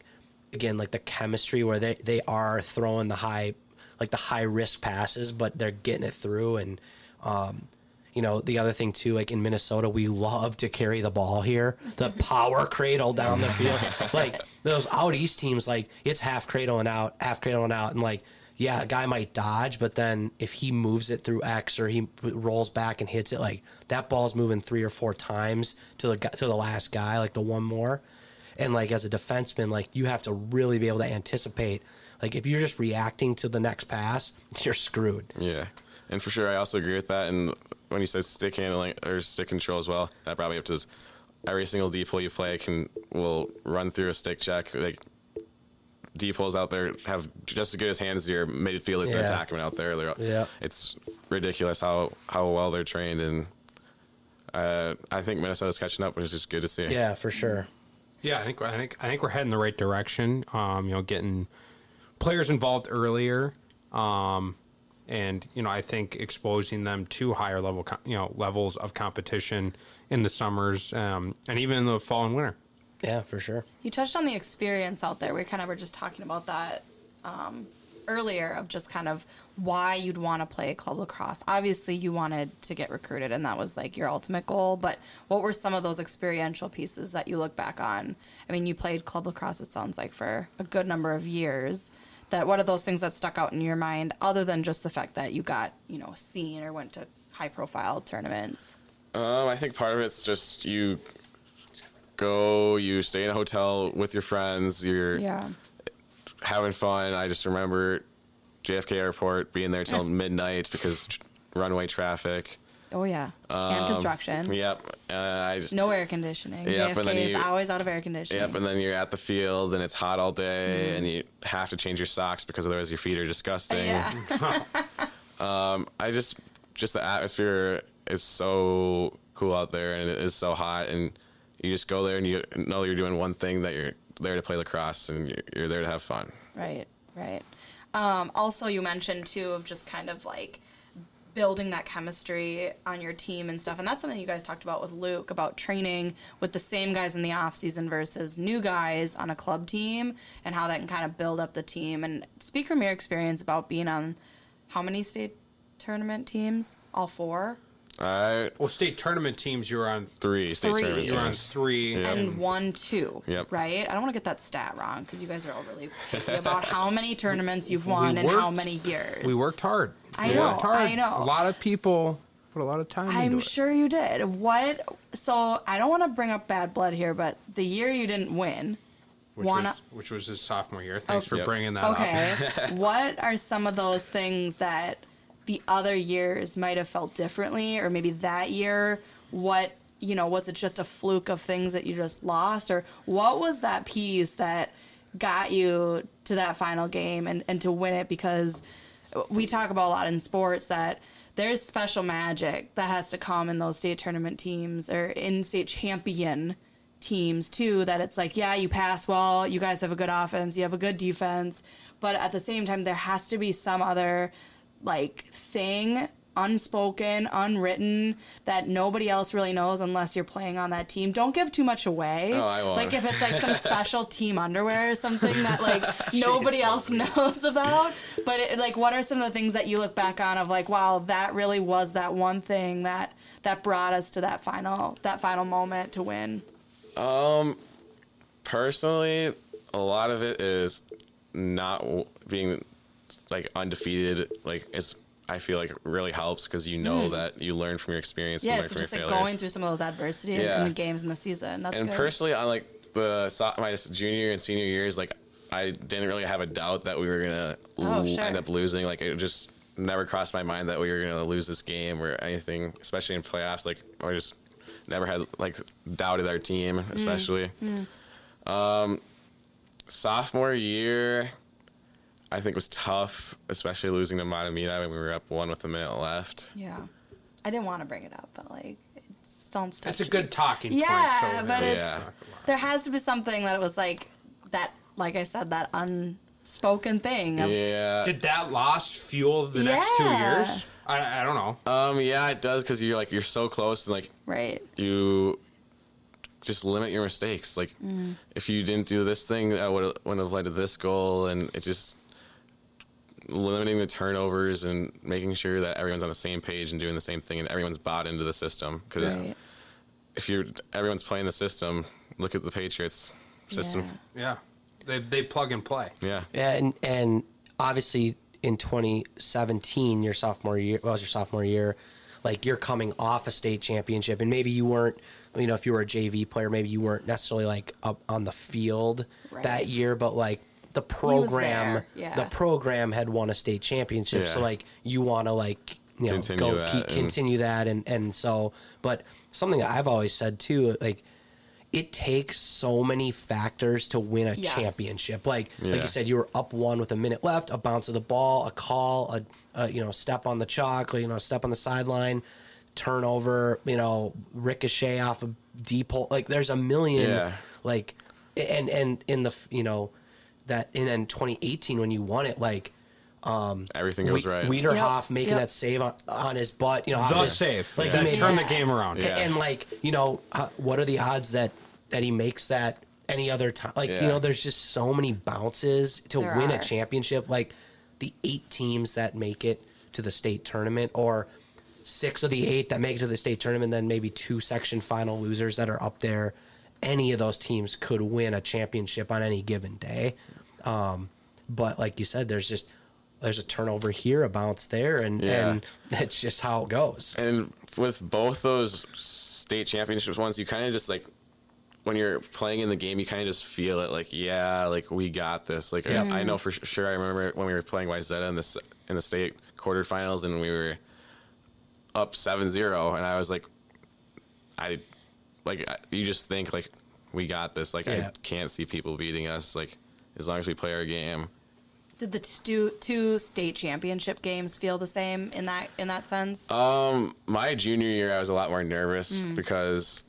again like the chemistry where they they are throwing the high like the high risk passes but they're getting it through. And um you know the other thing too like in minnesota we love to carry the ball here. The [LAUGHS] power cradle down the field. [LAUGHS] Like those out east teams like it's half cradle and out half cradle and out. And like yeah a guy might dodge but then if he moves it through x or he rolls back and hits it like that ball's moving three or four times to the to the last guy like the one more. And like as a defenseman like you have to really be able to anticipate like if you're just reacting to the next pass [LAUGHS] you're screwed yeah, and for sure, I also agree with that. And when you said stick handling or stick control as well, that probably up to this. Every single D pole you play can will run through a stick check. Like D poles out there have just as good as hands as your midfielders Yeah. and attackmen out there. They're, Yeah. it's ridiculous how how well they're trained, and uh, I think Minnesota's catching up, which is just good to see. yeah for sure Yeah, I think I think I think we're heading the right direction. Um, you know, getting players involved earlier, um, and you know, I think exposing them to higher level, you know, levels of competition in the summers um, and even in the fall and winter. yeah for sure You touched on the experience out there. We kind of were just talking about that um, earlier of just kind of why you'd want to play club lacrosse. Obviously, you wanted to get recruited, and that was like your ultimate goal. But what were some of those experiential pieces that you look back on? I mean, you played club lacrosse. It sounds like for a good number of years. That what are those things that stuck out in your mind, other than just the fact that you got you know seen or went to high profile tournaments? Um, I think part of it's just you go, you stay in a hotel with your friends, you're Yeah. having fun. I just remember JFK Airport being there till [LAUGHS] midnight because runway traffic. Oh yeah. and construction. Yep. Uh, I No air conditioning. Yep, and JFK then is you- always out of air conditioning. Yep, and then you're at the field and it's hot all day Mm-hmm. and you have to change your socks because otherwise your feet are disgusting. Yeah. [LAUGHS] um, I just just the atmosphere is so cool out there and it is so hot and you just go there and you know you're doing one thing that you're there to play lacrosse and you're, you're there to have fun. Right, right. Um, also, you mentioned too of just kind of like building that chemistry on your team and stuff, and that's something you guys talked about with Luke about training with the same guys in the off season versus new guys on a club team, and how that can kind of build up the team. And speak from your experience about being on how many state tournament teams? All four. I Well, state tournament teams, you were on three state Three. tournament you're on teams. three. Yeah. and one two Yep. right i don't want to get that stat wrong because you guys are all really [LAUGHS] picky about how many tournaments you've won and how worked- many years We worked hard. I We know, worked hard. I know. A lot of people put a lot of time i'm into it. sure you did what so i don't want to bring up bad blood here but the year you didn't win Which, wanna- was, which was his sophomore year. Thanks for Yep. bringing that up. okay [LAUGHS] what are some of those things that the other years might have felt differently or maybe that year what you know was it just a fluke of things that you just lost? Or what was that piece that got you to that final game and, and to win it? Because we talk about a lot in sports that there's special magic that has to come in those state tournament teams or in state champion teams too that it's like yeah you pass well you guys have a good offense you have a good defense but at the same time there has to be some other like thing unspoken unwritten that nobody else really knows unless you're playing on that team. Don't give too much away. Oh, I won't. like if it's like some [LAUGHS] special team underwear or something that like [LAUGHS] nobody else knows about. But it, like what are some of the things that you look back on of like wow that really was that one thing that that brought us to that final that final moment to win? Um, Personally, a lot of it is not being like undefeated. Like it's I feel like it really helps because you know that you learn from your experience. Yeah learn so just like failures. going through some of those adversity in- Yeah. in the games in the season that's and good personally on like the so- my junior and senior years like i didn't really have a doubt that we were gonna Oh, l- sure. end up losing like it just never crossed my mind that we were gonna lose this game or anything especially in playoffs like i just never had like doubted our team Mm. especially um sophomore year i think it was tough especially losing to Mahtomedi when we were up one with a minute left yeah i didn't want to bring it up but like it sounds It's a good talking Yeah, point. So but yeah. it's there has to be something that it was like that, like I said, that unspoken thing. Of, Yeah. Did that loss fuel the next two years? I, I don't know. Um. Yeah, it does because you're like you're so close and like Right. you just limit your mistakes. Like if you didn't do this thing, I would wouldn't have led to this goal, and it just limiting the turnovers and making sure that everyone's on the same page and doing the same thing, and everyone's bought into the system. Because Right. if you're everyone's playing the system, look at the Patriots system. Yeah. Yeah, they they plug and play. Yeah. Yeah, and and obviously in 2017, your sophomore year well, it was your sophomore year, like you're coming off a state championship, and maybe you weren't, you know, if you were a JV player, maybe you weren't necessarily like up on the field Right. that year, but like the program, yeah. the program had won a state championship, so like you want to like you know Continue go that keep, and- continue that, and and so, but something I've always said too, like. It takes so many factors to win a Yes. championship. Like like you said, you were up one with a minute left, a bounce of the ball, a call, a, a you know step on the chalk, you know step on the sideline, turnover, you know ricochet off a D pole. Like there's a million. Yeah. Like and and in the you know that and then 2018 when you won it, like Everything goes We- right. Wiederhoff Yep, making yep. that save on, on his butt, you know, The obvious- save, like that he made, turned the game around. Yeah. and like you know, uh, what are the odds that that he makes that any other time? Like you know, there's just so many bounces to There win are. a championship. Like the eight teams that make it to the state tournament, or six of the eight that make it to the state tournament, then maybe two section final losers that are up there. Any of those teams could win a championship on any given day. Um, but like you said, there's just there's a turnover here, a bounce there, and Yeah. and [LAUGHS] that's just how it goes. And with both those state championships ones, you kind of just like when you're playing in the game, you kind of just feel it. Like, yeah, like we got this. Like, I, I know for sure. I remember when we were playing Wayzata in this in the state quarterfinals, and we were up 7-0, and I was like, I like you just think like we got this. Like, Yeah. I can't see people beating us. Like, as long as we play our game. Did the two, two state championship games feel the same in that in that sense? my junior year, I was a lot more nervous Mm. because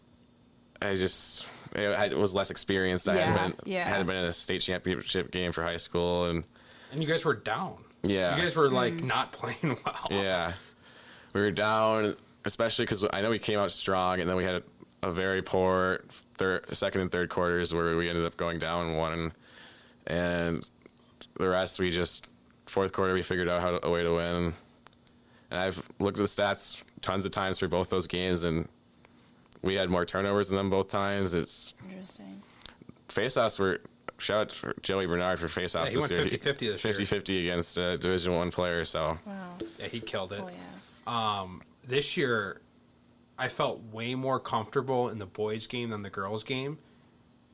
I just I was less experienced. I hadn't been yeah. hadn't been in a state championship game for high school, and And you guys were down. Yeah. You guys were like Mm. not playing [LAUGHS] well. yeah, we were down, especially because I know we came out strong, and then we had a, a very poor third, second and third quarters where we ended up going down one, and the rest we just fourth quarter we figured out how to, a way to win. And I've looked at the stats tons of times for both those games, and we had more turnovers than them both times. It's Interesting. faceoffs were shout out to Joey Bernard for faceoffs Yeah, he this went year. 50-50 this year. 50-50 against a Division One player. So Wow. Yeah, he killed it. Oh yeah. Um, this year, I felt way more comfortable in the boys' game than the girls' game.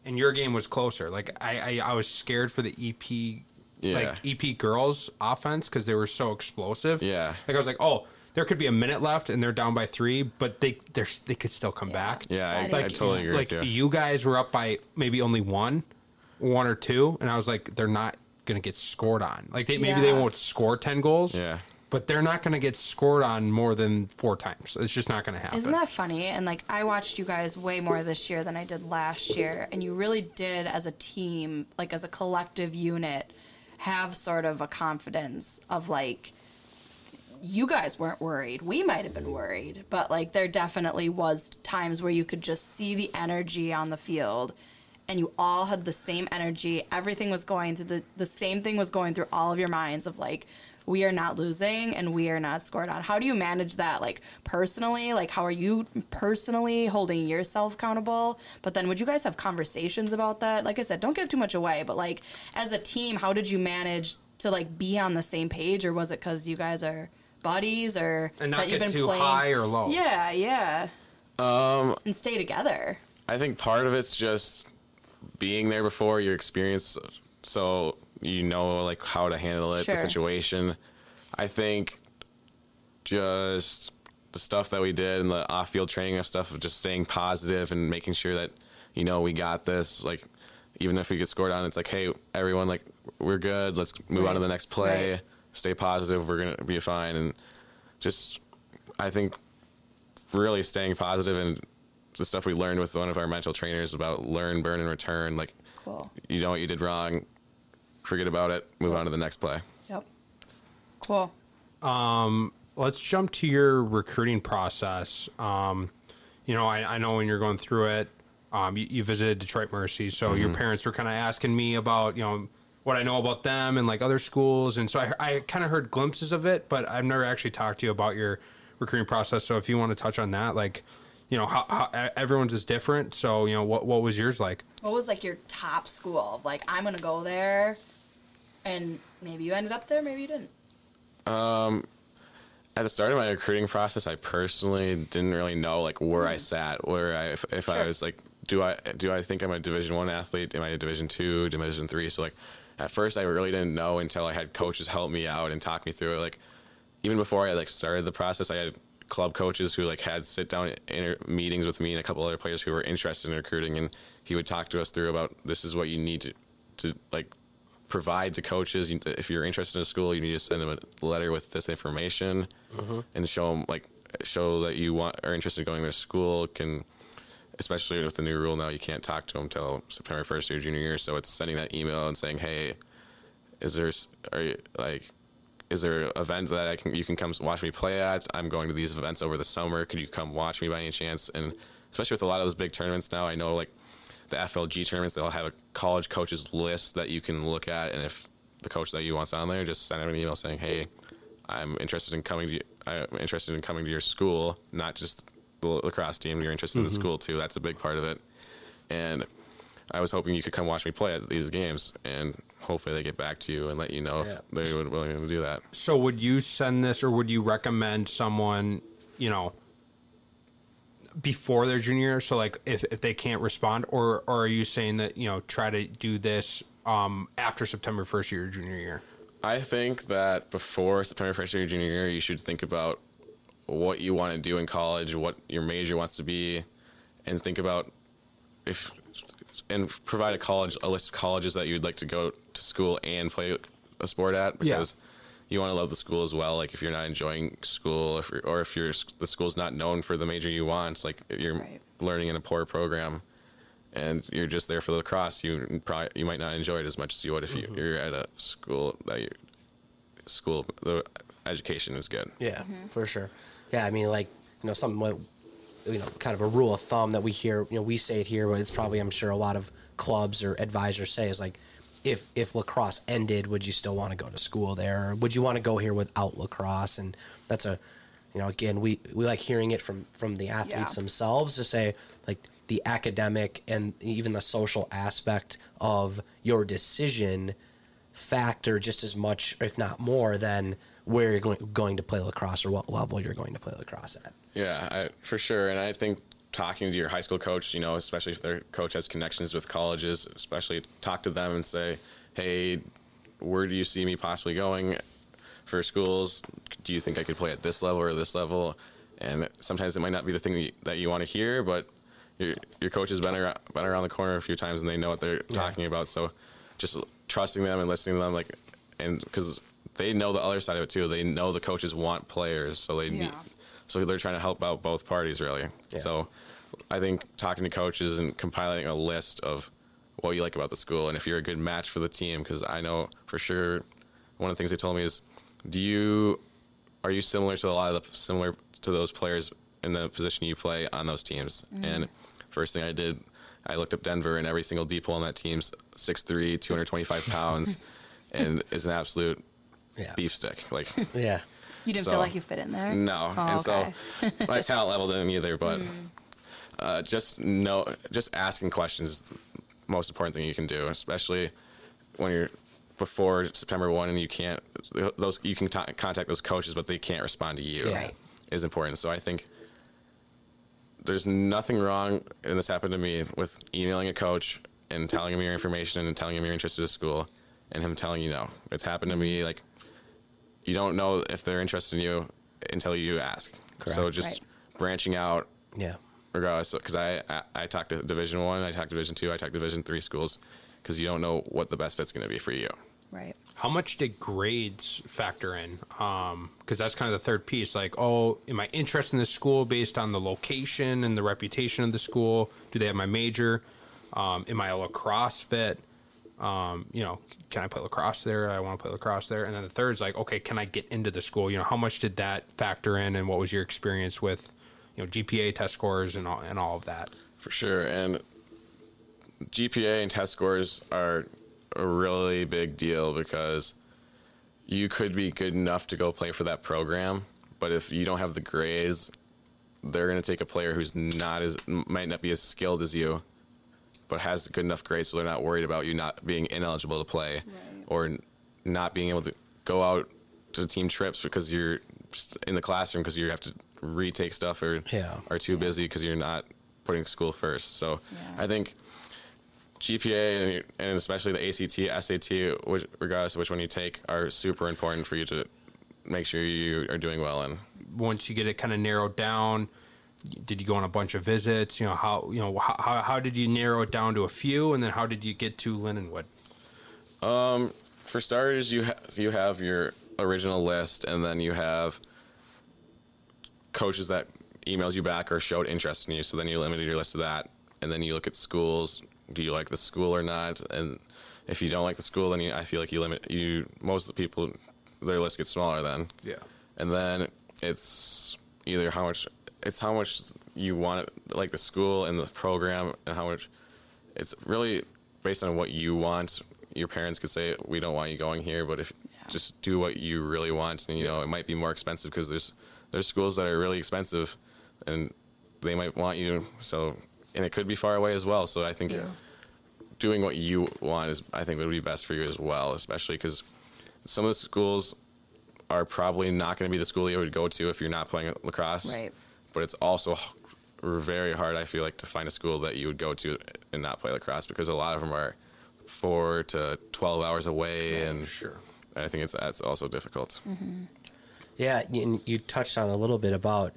And your game was closer. Like I, I, I was scared for the EP, Yeah. like EP girls offense because they were so explosive. Yeah. Like I was like, oh, there could be a minute left and they're down by three, but they they're, they could still come back. yeah, I, That I totally agree like with you. you guys were up by maybe only one, one or two, and I was like, they're not gonna get scored on. Like they, maybe they Yeah. won't score ten goals. Yeah. But they're not going to get scored on more than four times. It's just not going to happen. Isn't that funny? And like I watched you guys way more this year than I did last year, and you really did as a team, like as a collective unit, have sort of a confidence of like you guys weren't worried. We might have been worried, but like there definitely was times where you could just see the energy on the field and you all had the same energy. Everything was going through the the same thing was going through all of your minds of like we are not losing and we are not scored on. How do you manage that like personally? Like how are you personally holding yourself accountable? But then would you guys have conversations about that? Like I said, don't give too much away, but like as a team, how did you manage to like be on the same page or was it cuz you guys are buddies or And not that you've get been too playing- high or low. Yeah, yeah. Um and stay together. I think part of it's just being there before your experience, so you know like how to handle it, Sure. the situation. I think just the stuff that we did and the off-field training of stuff of just staying positive and making sure that you know we got this. Like even if we get scored on, it's like hey everyone, like we're good. Let's move on to the next play. Right. Stay positive. We're gonna be fine. And just I think really staying positive and the stuff we learned with one of our mental trainers about learn, burn, and return. Like Cool. you know what you did wrong, forget about it, move on to the next play. Yep. Cool. let's jump to your recruiting process. Um, you know, I, I know when you're going through it, um, you, you visited Detroit Mercy, so your parents were kind of asking me about, you know, what I know about them and like other schools, and so I, I kind of heard glimpses of it, but I've never actually talked to you about your recruiting process. So if you want to touch on that, like, you know, how, how everyone's is different. So you know, what what was yours like? What was like your top school? Like I'm gonna go there, and maybe you ended up there, maybe you didn't. Um, at the start of my recruiting process, I personally didn't really know like where I mm-hmm. sat, where I if, if I was like, do I do I think I'm a Division One athlete? Am I a Division Two, Division Three? So like, at first, I really didn't know until I had coaches help me out and talk me through it. Like, even before I like started the process, I had club coaches who like had sit down inter- meetings with me and a couple other players who were interested in recruiting, and he would talk to us through about this is what you need to to like provide to coaches. If you're interested in a school, you need to send them a letter with this information mm-hmm. and show them like show that you want are interested in going to school. Can especially with the new rule now, you can't talk to them until September first of your junior year. So it's sending that email and saying, hey, is there are you, like is there events that I can you can come watch me play at? I'm going to these events over the summer. Could you come watch me by any chance? And especially with a lot of those big tournaments now, I know like the FLG tournaments, they'll have a college coaches list that you can look at, and if the coach that you want's on there, just send them an email saying, "Hey, I'm interested in coming to I'm interested in coming to your school, not just the lacrosse team. You're interested in the mm-hmm. school too. That's a big part of it." And I was hoping you could come watch me play at these games, and hopefully they get back to you and let you know Yeah. if they would willing to do that. So would you send this, or would you recommend someone, you know, before their junior year? So like, if, if they can't respond, or or are you saying that you know try to do this um, after September first your junior year? I think that before September first your junior year, you should think about what you want to do in college, what your major wants to be, and think about if and provide a college a list of colleges that you'd like to go to school and play a sport at Yeah. Because you want to love the school as well. Like if you're not enjoying school, if you're, or if you're the school's not known for the major you want, like you're Right. learning in a poor program. And you're just there for the lacrosse. You probably you might not enjoy it as much as you would if you, mm-hmm. you're at a school that your school the education is good. Yeah, mm-hmm. for sure. Yeah, I mean, like you know, something what you know, kind of a rule of thumb that we hear. You know, we say it here, but it's probably I'm sure a lot of clubs or advisors say is like, if if lacrosse ended, would you still want to go to school there? Or would you want to go here without lacrosse? And that's a, you know, again, we we like hearing it from from the athletes Yeah. themselves to say like the academic and even the social aspect of your decision factor just as much, if not more, than where you're going, going to play lacrosse or what level you're going to play lacrosse at. Yeah, I, for sure. And I think talking to your high school coach, you know, especially if their coach has connections with colleges, especially talk to them and say, hey, where do you see me possibly going for schools? Do you think I could play at this level or this level? And sometimes it might not be the thing that you, that you want to hear, but your your coach has been around, been around the corner a few times and they know what they're talking about. So just trusting them and listening to them, like, and because they know the other side of it too. They know the coaches want players, so they need, Yeah. So they're trying to help out both parties really. Yeah. So I think talking to coaches and compiling a list of what you like about the school and if you're a good match for the team, because I know for sure one of the things they told me is, do you are you similar to a lot of the similar to those players in the position you play on those teams? Mm-hmm. And first thing I did, I looked up Denver and every single D-pole on that team's 6'3", 225 pounds, [LAUGHS] and is an absolute Yeah. beef stick. Like [LAUGHS] Yeah. You didn't So- feel like you fit in there. no, Oh, and okay. so my talent level didn't either. But uh, just know, just asking questions is the most important thing you can do, especially when you're before September one and you can't those you can ta contact those coaches, but they can't respond to you. Right. Is important. So I think there's nothing wrong, and this happened to me with emailing a coach and telling him your information and telling him you're interested in school, and him telling you no. It's happened to me like you don't know if they're interested in you until you ask. So just Right. branching out, Yeah. regardless, because I, I I talked to Division One, I, talked to Division Two, I talked to Division Three schools, because you don't know what the best fit's going to be for you. Right. How much did grades factor in? Because that's kind of the third piece. Like, oh, am I interested in this school based on the location and the reputation of the school? Do they have my major? Um, am I a lacrosse fit? Um, you know, can I play lacrosse there? I want to play lacrosse there. And then the third is like, okay, can I get into the school? You know, how much did that factor in, and what was your experience with, you know, GPA test scores and all and all of that? For sure. And GPA and test scores are a really big deal because you could be good enough to go play for that program, but if you don't have the grades, they're going to take a player who's not as might not be as skilled as you, but has good enough grades, so they're not worried about you not being ineligible to play Right. or not being able to go out to team trips because you're in the classroom because you have to retake stuff or Yeah. are too busy because you're not putting school first. So Yeah. I think GPA and, and especially the ACT, SAT, which, regardless of which one you take, are super important for you to make sure you are doing well in. Once you get it kind of narrowed down, did you go on a bunch of visits? You know, how you know how how, how did you narrow it down to a few, and then how did you get to Lindenwood? Um, for starters, you ha- you have your original list, and then you have coaches that emails you back or showed interest in you. So then you limited your list to that, and then you look at schools. Do you like the school or not? And if you don't like the school, then you, I feel like you limit you. Most of the people, their list gets smaller then. Yeah. and then it's either how much it's how much you want it like the school and the program and how much it's really based on what you want your parents could say we don't want you going here but if just do what you really want and you know it might be more expensive because there's there's schools that are really expensive and they might want you so and it could be far away as well so i think doing what you want is i think would be best for you as well especially because some of the schools are probably not going to be the school you would go to if you're not playing lacrosse. Right. But it's also very hard, I feel like, to find a school that you would go to and not play lacrosse because a lot of them are four to 12 hours away. and sure. I think it's that's also difficult. Mm-hmm. Yeah, and you touched on a little bit about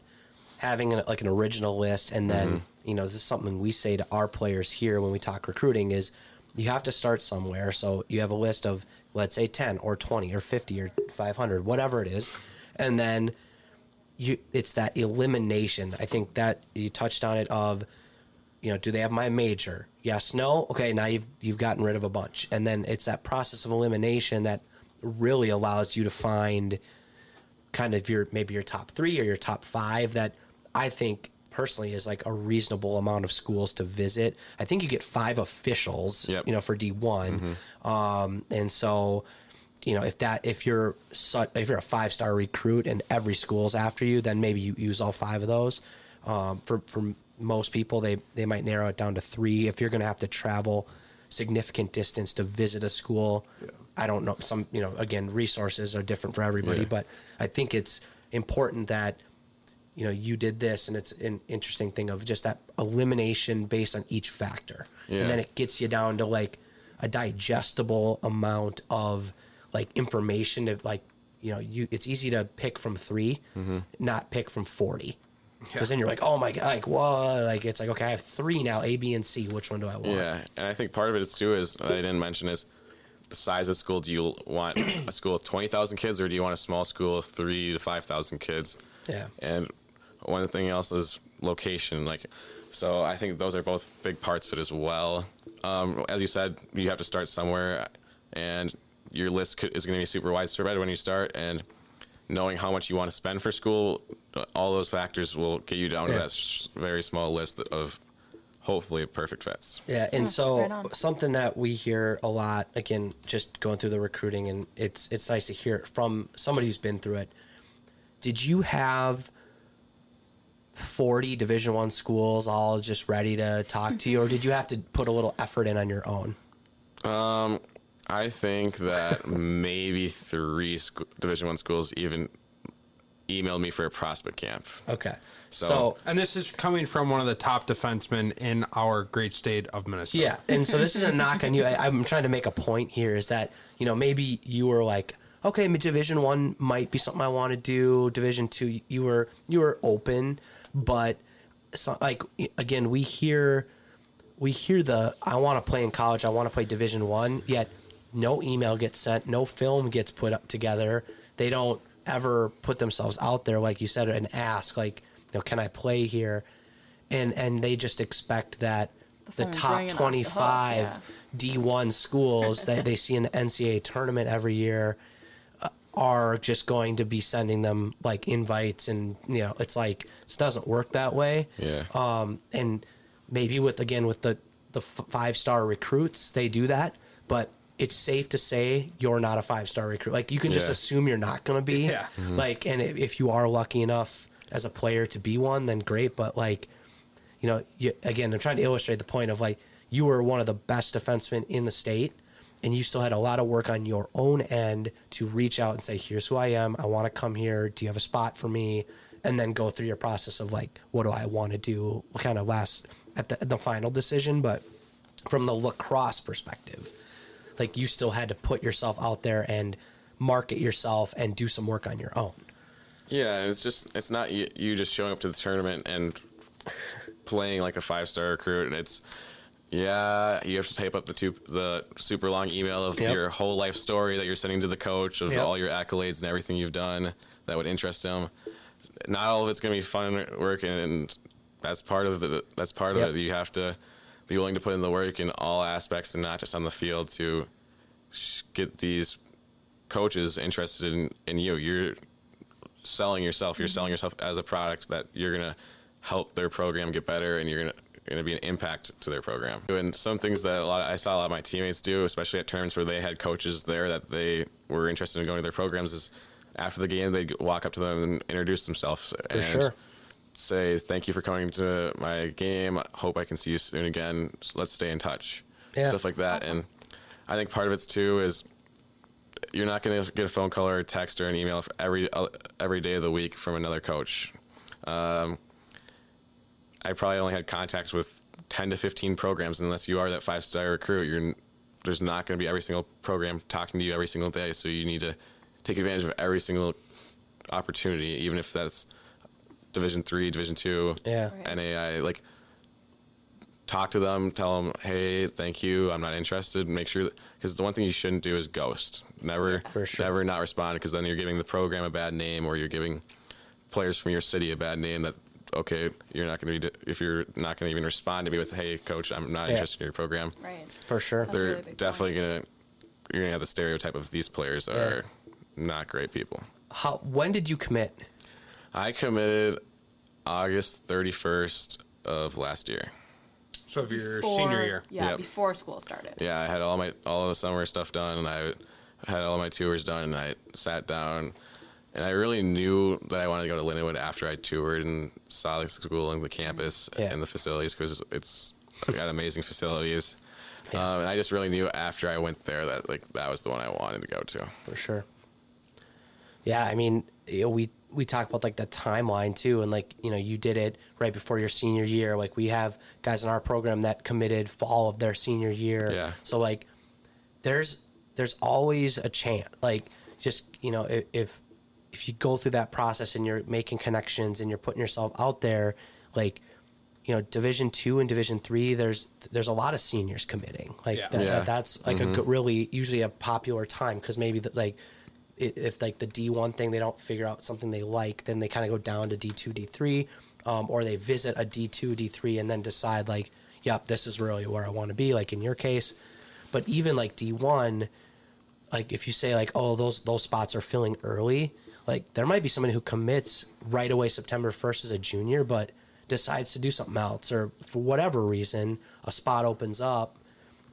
having an, like an original list, and then mm-hmm. you know this is something we say to our players here when we talk recruiting is you have to start somewhere. So you have a list of let's say ten or twenty or fifty or five hundred, whatever it is, and then you it's that elimination. I think that you touched on it of you know, do they have my major? Yes, no. Okay, now you've you've gotten rid of a bunch, and then it's that process of elimination that really allows you to find kind of your maybe your top three or your top five that I think personally is like a reasonable amount of schools to visit. I think you get five officials, Yep. you know, for D one, um, and so you know if that if you're if you're a five star recruit and every school's after you, then maybe you use all five of those. Um, for for most people, they they might narrow it down to three. If you're going to have to travel significant distance to visit a school, I don't know. Some you know again resources are different for everybody, Yeah. but I think it's important that you know you did this and it's an interesting thing of just that elimination based on each factor Yeah. and then it gets you down to like a digestible amount of like information to like you know you it's easy to pick from 3 Mm-hmm. not pick from 40 because then you're like oh my god like whoa like it's like okay i have three now a b and c which one do i want Yeah, and I think part of it is too is I didn't mention is the size of school. Do you want a school with twenty thousand kids, or do you want a small school of three to five thousand kids? Yeah. And one thing else is location. Like, so I think those are both big parts of it as well. Um, as you said, you have to start somewhere, and your list could, is going to be super widespread when you start, and knowing how much you want to spend for school, all those factors will get you down to that sh- very small list of hopefully perfect fits. Yeah, and right so on. something that we hear a lot, again, just going through the recruiting, and it's it's nice to hear it from somebody who's been through it. Did you have forty Division One schools all just ready to talk to you, or did you have to put a little effort in on your own? Um, I think that maybe three sc- Division One schools even emailed me for a prospect camp. Okay, So- so And this is coming from one of the top defensemen in our great state of Minnesota. Yeah, and so this is a knock on you. I, I'm trying to make a point here is that you know maybe you were like, okay, Division One might be something I want to do. Division Two, you were you were open, but so, like again, we hear we hear the I want to play in college, I want to play Division One, yet no email gets sent, no film gets put up together. They don't ever put themselves out there, like you said, and ask like, you know, can I play here? And and they just expect that the, phone's top ringing off the hook, twenty five. D1 [LAUGHS] schools that they see in the NCAA tournament every year uh, are just going to be sending them like invites and you know it's like it doesn't work that way Yeah. um and maybe with again with the the f- five star recruits they do that but it's safe to say you're not a five star recruit like you can just Yeah. assume you're not going to be [LAUGHS] Yeah. Mm-hmm. Mm-hmm. like and if, you are lucky enough as a player to be one then great but like you know, you, again, I'm trying to illustrate the point of like you were one of the best defensemen in the state, and you still had a lot of work on your own end to reach out and say, "Here's who I am. I want to come here. Do you have a spot for me?" And then go through your process of like, what do I want to do? What kind of last at the, the final decision, but from the lacrosse perspective, like you still had to put yourself out there and market yourself and do some work on your own. Yeah, and it's just it's not you, you just showing up to the tournament and playing like a five star recruit. And it's yeah, you have to type up the two the super long email of Yep. your whole life story that you're sending to the coach of Yep. all your accolades and everything you've done that would interest him. Not all of it's going to be fun work, and that's part of the that's part Yep. of it. You have to be willing to put in the work in all aspects and not just on the field to get these coaches interested in, in you. You're selling yourself. You're mm-hmm. selling yourself as a product that you're gonna help their program get better, and you're gonna going to be an impact to their program. And some things that a lot of, I saw a lot of my teammates do, especially at tournaments where they had coaches there that they were interested in going to their programs, is after the game they'd walk up to them and introduce themselves and sure. Say, "Thank you for coming to my game. Hope I can see you soon again. Let's stay in touch." Yeah. Stuff like that, and I think part of it's too is you're not going to get a phone call or a text or an email for every uh, every day of the week from another coach. Um, I probably only had contacts with 10 to 15 programs. Unless you are that five star recruit, you're there's not going to be every single program talking to you every single day. So you need to take advantage of every single opportunity, even if that's Division three, Division two, Yeah. Right. NAI. Like talk to them, tell them, hey, thank you, I'm not interested. Make sure because the one thing you shouldn't do is ghost. Never, For sure. never not respond because then you're giving the program a bad name or you're giving players from your city a bad name that okay you're not going to be if you're not going to even respond to me with hey coach i'm not Yeah. interested in your program Right. For sure. That's they're really definitely going to you're going to have the stereotype of these players are not great people How when did you commit? I committed august 31st of last year So if your Before- senior year, Yeah, Yep. before school started. yeah i had all my all the summer stuff done and i had all my tours done and i sat down and i really knew that i wanted to go to Linwood after i toured and saw the school and the campus Yeah. and the facilities because it's got amazing facilities um, and i just really knew after i went there that like that was the one i wanted to go to for sure. Yeah, I mean, you know, we we talk about like the timeline too, and like you know, you did it right before your senior year. Like we have guys in our program that committed fall of their senior year. Yeah. So like, there's there's always a chance. Like just you know, if if, if you go through that process and you're making connections and you're putting yourself out there, like you know division two and division three there's there's a lot of seniors committing like Yeah. that, Yeah. that- that's like a mm-hmm. really usually a popular time because maybe the, like i- if like the d1 thing they don't figure out something they like then they kind of go down to d2 d3 um, or they visit a d2 d3 and then decide like yep this is really where i want to be like in your case. But even like d1 like if you say like oh those those spots are filling early like there might be somebody who commits right away september 1st as a junior but decides to do something else or for whatever reason a spot opens up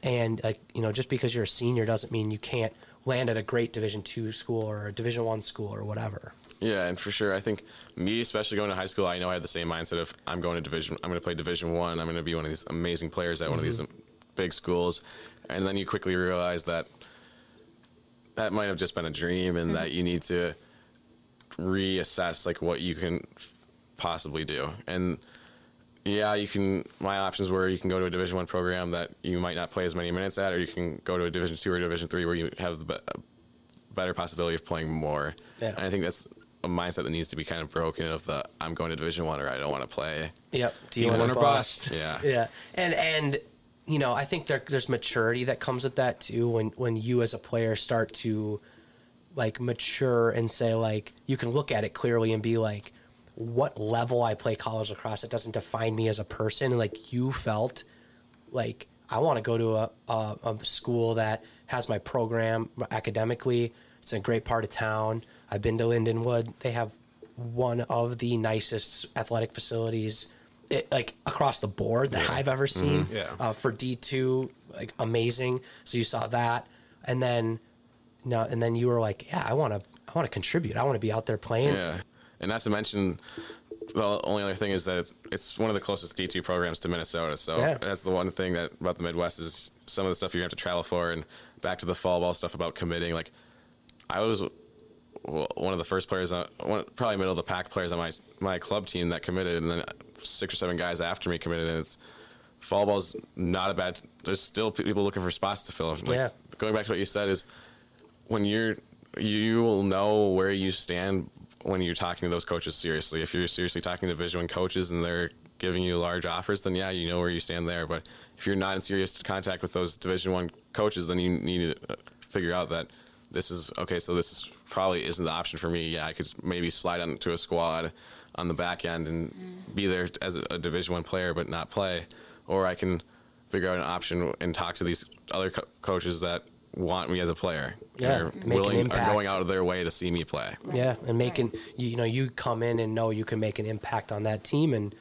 and like you know just because you're a senior doesn't mean you can't land at a great division two school or a division one school or whatever Yeah, and for sure, I think me, especially going to high school, I know I had the same mindset of I'm going to division. I'm going to play Division One. I'm going to be one of these amazing players at one of these mm-hmm. big schools, and then you quickly realize that that might have just been a dream, and that mm-hmm. you need to reassess like what you can possibly do. And yeah, you can. My options were you can go to a Division One program that you might not play as many minutes at, or you can go to a Division Two or Division Three where you have the be- better possibility of playing more. Yeah. And I think that's a mindset that needs to be kind of broken of the I'm going to Division One or I don't want to play. Yep. D1 or bust. Yeah. [LAUGHS] Yeah. And and you know, I think there, there's maturity that comes with that too. When when you as a player start to like mature and say like you can look at it clearly and be like, what level I play college lacrosse, it doesn't define me as a person. And like you felt like I want to go to a, a, a school that has my program academically. It's in a great part of town. I've been to Lindenwood. They have one of the nicest athletic facilities, it, like across the board that I've ever seen. Yeah. Uh, for D two, like amazing. So you saw that, and then no, and then you were like, yeah, I want to, I want to contribute. I want to be out there playing. Yeah, and not to mention, the only other thing is that it's, it's one of the closest D two programs to Minnesota. So Yeah. that's the one thing that about the Midwest is some of the stuff you have to travel for, and back to the fall ball stuff about committing. Like, I was one of the first players, on, one, probably middle of the pack players on my my club team that committed, and then six or seven guys after me committed, and it's fall ball's not a bad. There's still people looking for spots to fill. Like, Yeah. Going back to what you said is when you're you will know where you stand when you're talking to those coaches seriously. If you're seriously talking to Division One coaches and they're giving you large offers, then yeah, you know where you stand there. But if you're not in serious contact with those Division One coaches, then you need to uh, figure out that this is okay. So this is probably isn't the option for me. Yeah, I could maybe slide onto a squad on the back end and be there as a, a Division One player, but not play, or I can figure out an option and talk to these other co- coaches that want me as a player. Yeah, are willing are going out of their way to see me play. Yeah, and making you, you know you come in and know you can make an impact on that team, and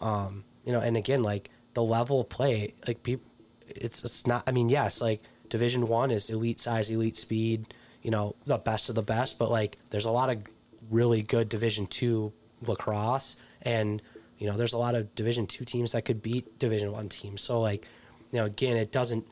um, you know, and again, like the level of play, like people, it's it's not. I mean, yes, like Division One is elite size, elite speed, you know, the best of the best, but like there's a lot of really good Division Two lacrosse, and you know, there's a lot of Division Two teams that could beat Division One teams. So like, you know, again, it doesn't.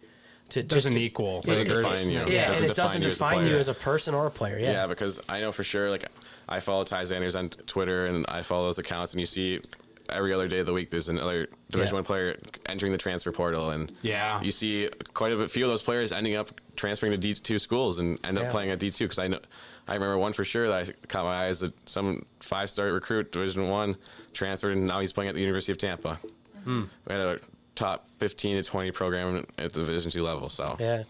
To, just Doesn't to- equal. Doesn't define you. Yeah, It doesn't and it doesn't define you as a you as a person or a player. Yeah. Yeah, because I know for sure. Like, I follow Ty Xanders on Twitter, and I follow those accounts, and you see every other day of the week there's another Division Yeah. One player entering the transfer portal, and Yeah. you see quite a few of those players ending up transferring to D two schools and end up playing at D two. Because I know, I remember one for sure that I caught my eyes that some five star recruit Division One transferred, and now he's playing at the University of Tampa. Hmm. We had a top fifteen to twenty program at the Division two level. So yeah.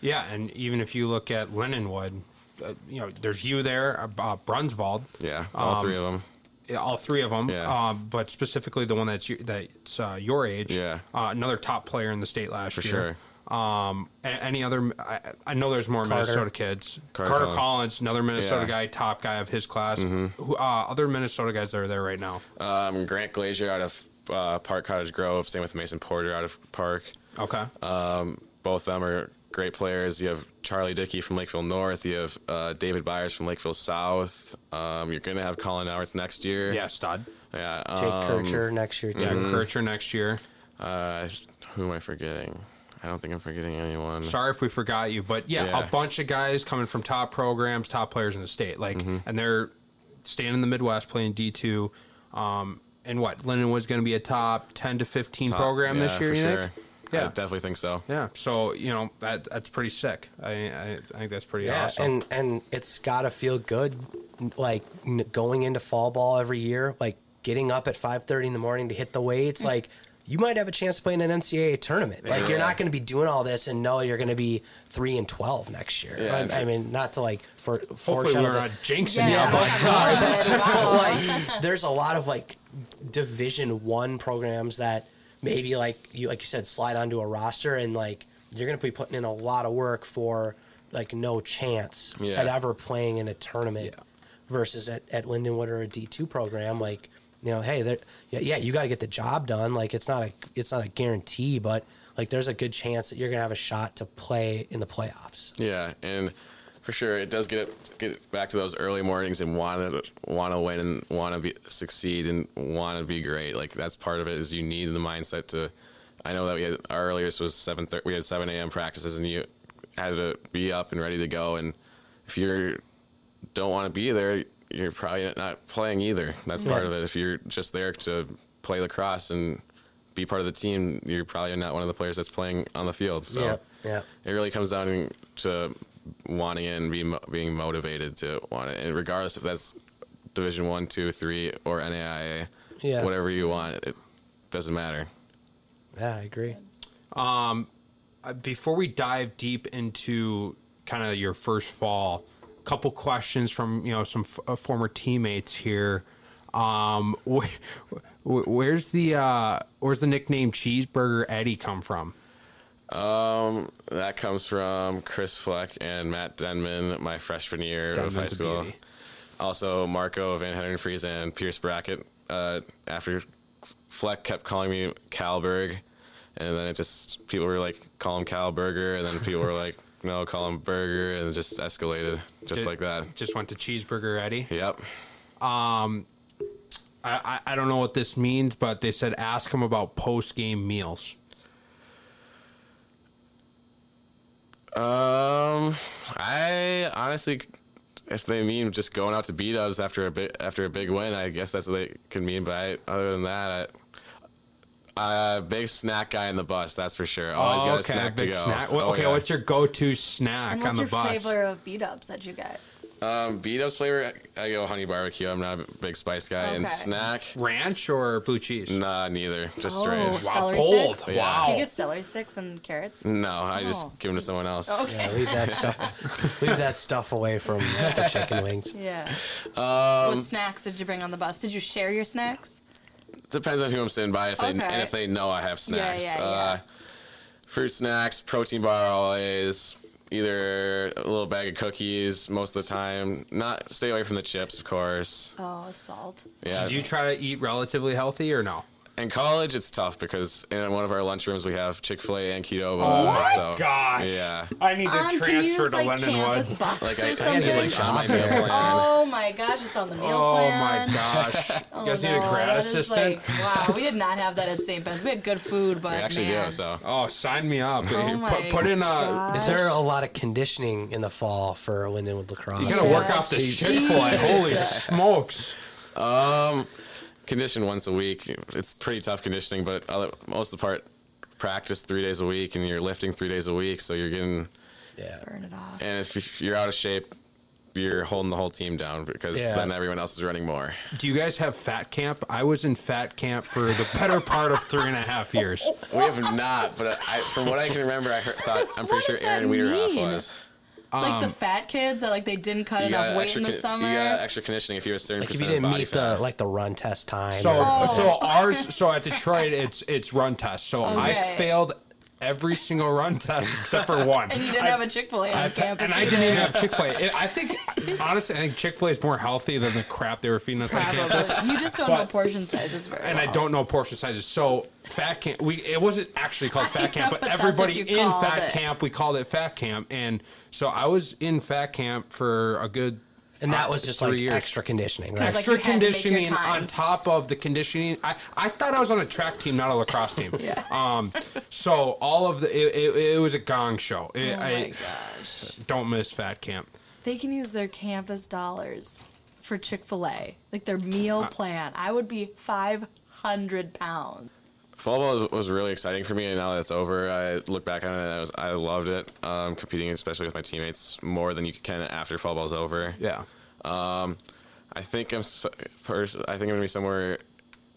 Yeah, and even if you look at Lindenwood, uh, you know, there's you there, uh, Brunsvold, yeah, all Um, three of them. yeah, all three of them. Yeah. Um, but specifically the one that's your, that's uh, your age. Yeah. Uh, another top player in the state last For year. Um, any other? I, I know there's more Carter. Minnesota kids. Carter Carter, Collins. Collins. another Minnesota Yeah. Mm-hmm. guy, top guy of his class. Who uh, other Minnesota guys that are there right now? Um, Grant Glazier out of uh, Park Cottage Grove. Same with Mason Porter out of Park. Okay. Both of them are great players. You have Charlie Dickey from Lakeville North. You have uh, David Byers from Lakeville South. Um, you're going to have Colin Howards next year. yeah, stud. Yeah. Jake um, Kircher next year too. Yeah, Kircher next year. Uh, who am I forgetting? I don't think I'm forgetting anyone. Sorry if we forgot you, but yeah, Yeah. a bunch of guys coming from top programs, top players in the state, like, Mm-hmm. and they're staying in the Midwest playing D two. Um, and what Lindenwood's going to be a top ten to fifteen Top- program this year. for You sure. think? I Yeah, definitely think so. yeah. So you know that that's pretty sick. I I, I think that's pretty Yeah, awesome. and and it's got to feel good, like n- going into fall ball every year, like getting up at five thirty in the morning to hit the weights, like. You might have a chance to play in an NCAA tournament. Like you're not going to be doing all this and know you're going to be three and twelve next year. Yeah, I, I mean, not to like for Hopefully, we're that- not jinxing Yeah, you. But [LAUGHS] wow. [LAUGHS] like there's a lot of like division one programs that maybe like you like you said slide onto a roster and like you're gonna be putting in a lot of work for like no chance Yeah. at ever playing in a tournament Yeah. versus at, at Lindenwood or a D2 program like you know hey there yeah, yeah you got to get the job done like it's not a it's not a guarantee but like there's a good chance that you're gonna have a shot to play in the playoffs Yeah, and for sure, it does get it, get back to those early mornings and want to want to win and want to be succeed and want to be great. Like that's part of it. Is you need the mindset to. I know that we had our earliest was seven. We had seven a.m. practices, and you had to be up and ready to go. And if you don't want to be there, you're probably not playing either. That's part Yeah. of it. If you're just there to play lacrosse and be part of the team, you're probably not one of the players that's playing on the field. So Yeah, yeah. it really comes down to wanting it and being being motivated to want it, and regardless if that's Division One, Two, Three, or NAIA, Yeah. whatever you want, it doesn't matter. yeah I agree Uh, before we dive deep into kind of your first fall, a couple questions from you know some f- uh, former teammates here. Um, [LAUGHS] wh- wh- where's the uh, where's the nickname Cheeseburger Eddie come from? Um, that comes from Chris Fleck and Matt Denman, my freshman year of high school. beauty. Also, Marco Van Hendenfries and Pierce Brackett. Uh, after Fleck kept calling me Kallberg, and then it just people were like, call him Cal Burger, and then people were like, [LAUGHS] no, call him Burger, and it just escalated just like that. Just went to Cheeseburger Eddie. Yep. I, I, I don't know what this means, but they said ask him about post game meals. Um, I honestly, if they mean just going out to BDubs after a big after a big win, I guess that's what they could mean. But I, other than that, I, uh, big snack guy in the bus, that's for sure. Always got a snack to Oh, big go. snack. What- Oh, okay, yeah. what's your go to snack And on what's the your flavor of BDubs that you get? Um, BDubs flavor? I go honey barbecue. I'm not a big spice guy. And snack, Ranch or blue cheese? nah, neither. Just Oh, straight. Wow, celery bold. sticks? Wow. Do you get celery sticks and carrots? No, I just Oh. give them to someone else. [LAUGHS] Okay. Yeah, leave that stuff. [LAUGHS] leave that stuff away from like, the chicken wings. Yeah. Um, what snacks did you bring on the bus? Did you share your snacks? Depends on who I'm sitting by. If they Okay. and if they know I have Yeah, snacks. yeah, Uh, yeah. fruit snacks, protein bar always. Either a little bag of cookies most of the time. Not stay away from the chips, of course. Oh, salt. Yeah. Did you try to eat relatively healthy or no? In college, it's tough because in one of our lunchrooms we have Chick Fil A and Qdoba. Oh my so, gosh! Yeah. I need to Um, can you transfer use to like campus Lindenwood. bucks Like or I, I something? need like on my meal plan. Oh my gosh, it's on the meal Oh plan. my gosh! [LAUGHS] You Oh, guys need a grad assistant? Like, wow, we did not have that at St. Ben's. We had good food, but We actually man. do. So Oh, sign me up! Oh my put, put in a. God. Is there a lot of conditioning in the fall for Lindenwood lacrosse? You gotta work out the Chick Fil A. Holy smokes! Um, condition once a week. It's pretty tough conditioning, but other, most of the part, practice three days a week, and you're lifting three days a week. So you're getting, Yeah. Burn it off. and if, if you're out of shape, you're holding the whole team down because Yeah. then everyone else is running more. Do you guys have fat camp? I was in fat camp for the better part of three and a half years. We have not, but I, from what I can remember, I heard, thought I'm pretty sure Aaron Wiederhoff was. Like the um, fat kids that like they didn't cut enough weight in the con- summer. you got extra conditioning if you have a certain Like if you percent of didn't body meet fat. the like the run test time. So or- so oh. ours so at Detroit it's it's run test. So [LAUGHS] I Okay. failed every single run test except for one. and you didn't I- have a Chick Fil A on campus. and I didn't even have Chick Fil A. I think honestly, I think Chick Fil A is more healthy than the crap they were feeding us on campus. You just don't But- know portion sizes very And I don't know portion sizes. So fat camp, we it wasn't actually called [LAUGHS] fat camp, know, but but everybody in fat it. camp we called it fat camp. And so I was in fat camp for a good and that was just three like years. extra conditioning, right? extra you had to conditioning on top of the conditioning. I, I thought I was on a track team, not a lacrosse team. [LAUGHS] Yeah. Um. So all of the it, it, it was a gong show. It, Oh my I gosh. don't miss fat camp. They can use their campus dollars for Chick fil A. Like their meal plan. I would be 500 pounds. Fall ball was, was really exciting for me, and now that it's over, I look back on it and I, was, I loved it. Um, competing, especially with my teammates, more than you can after fall ball's over. Yeah. I think I'm. Pers- I think I'm gonna be somewhere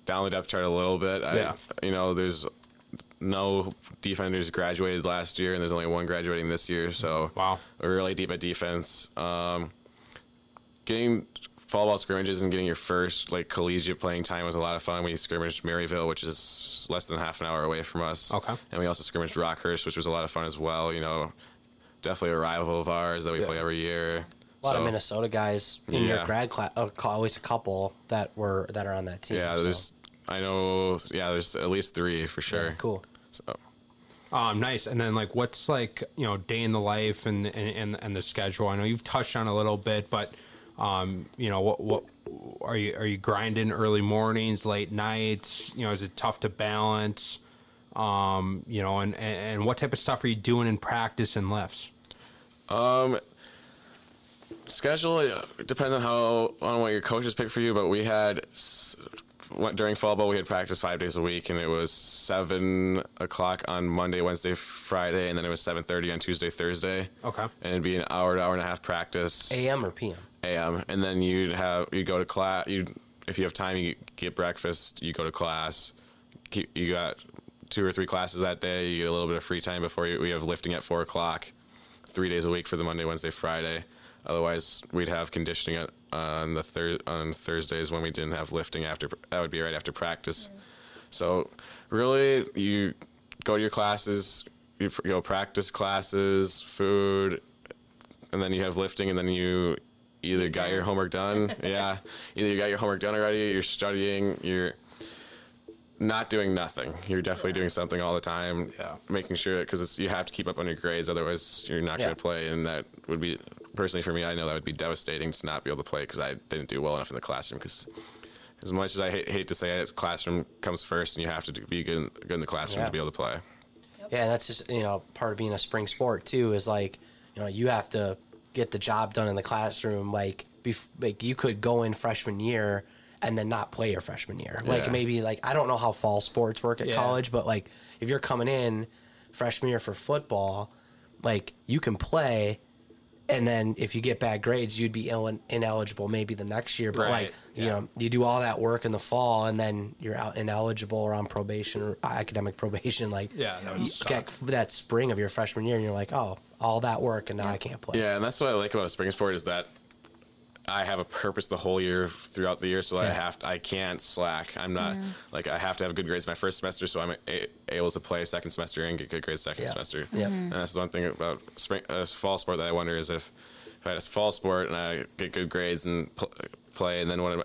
down the depth chart a little bit. I, Yeah. You know, there's no defenders graduated last year, and there's only one graduating this year. So Wow. we're really deep at defense. Um, getting fall ball scrimmages and getting your first like collegiate playing time was a lot of fun. We scrimmaged Maryville, which is less than half an hour away from us. Okay. And we also scrimmaged Rockhurst, which was a lot of fun as well. You know, definitely a rival of ours that we Yeah. play every year. a lot So- of Minnesota guys in your grad class. Oh, always a couple that were that are on that team. Yeah, so. there's. I know. Yeah, there's at least three for sure. Yeah, cool. So Um, nice. And then like, what's like you know day in the life and and and, and the schedule? I know you've touched on a little bit, but um, you know what what are you are you grinding early mornings, late nights? You know, is it tough to balance? Um, you know, and, and and what type of stuff are you doing in practice and lifts? Um, schedule it depends on how on what your coaches pick for you. But we had went- during fall ball we had practice five days a week, and it was seven o'clock on Monday, Wednesday, Friday, and then it was seven thirty on Tuesday, Thursday. Okay. and it'd be an hour to hour and a half practice. AM or PM. a.m. and then you'd have you go to class. You if you have time, you get breakfast. You go to class. You got two or three classes that day. You get a little bit of free time before you, we have lifting at four o'clock, three days a week for the Monday, Wednesday, Friday. Otherwise, we'd have conditioning at, uh, on the thir- on Thursdays when we didn't have lifting after. That would be right after practice. Mm-hmm. So really, you go to your classes, you pr- go practice classes, food, and then you have lifting, and then you either got your homework done. yeah, either you got your homework done already, you're studying, you're not doing nothing. You're definitely doing something all the time. Yeah. Making sure because you have to keep up on your grades, otherwise you're not Yeah. going to play, and that would be personally for me. I know that would be devastating to not be able to play because I didn't do well enough in the classroom. Because as much as I hate, hate to say it, classroom comes first, and you have to do- be good, in- good in the classroom Yeah. to be able to play. Yeah, that's just you know part of being a spring sport too. Is like you know you have to get the job done in the classroom. Like, bef- like you could go in freshman year and then not play your freshman year. Like Yeah. maybe like I don't know how fall sports work at Yeah. college, but like if you're coming in freshman year for football, like you can play. And then if you get bad grades, you'd be Ill- ineligible maybe the next year. But Right, like you know, you do all that work in the fall, and then you're out ineligible or on probation or uh, academic probation. Like Yeah, that would you suck. get that spring of your freshman year, and you're like, oh, all that work, and now I can't play. Yeah, and that's what I like about a spring sport is that I have a purpose the whole year throughout the year, so I Yeah. have I can't slack. I'm not like I have to have good grades my first semester, so I'm a- able to play second semester and get good grades second Yeah. semester. Yep. And that's one thing about spring uh, fall sport that I wonder is if if I had a fall sport and I get good grades and pl- play, and then when I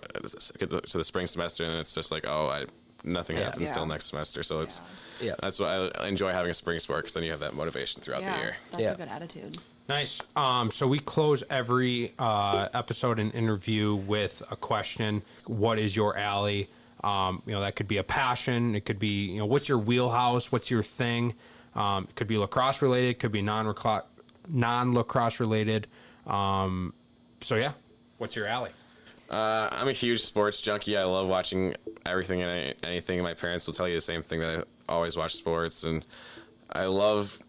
get the, to the spring semester and it's just like oh I nothing Yeah. happens Yeah. till next semester, so it's Yeah. that's why I enjoy having a spring sport because then you have that motivation throughout the Yeah, year. that's Yeah. a good attitude. Nice. Um, so we close every uh, episode and interview with a question. What is your alley? Um, you know, that could be a passion. It could be, you know, what's your wheelhouse? What's your thing? Um, it could be lacrosse related. Could be non non lacrosse related. Um, so yeah, what's your alley? Uh, I'm a huge sports junkie. I love watching everything and anything. My parents will tell you the same thing that I always watch sports, and I love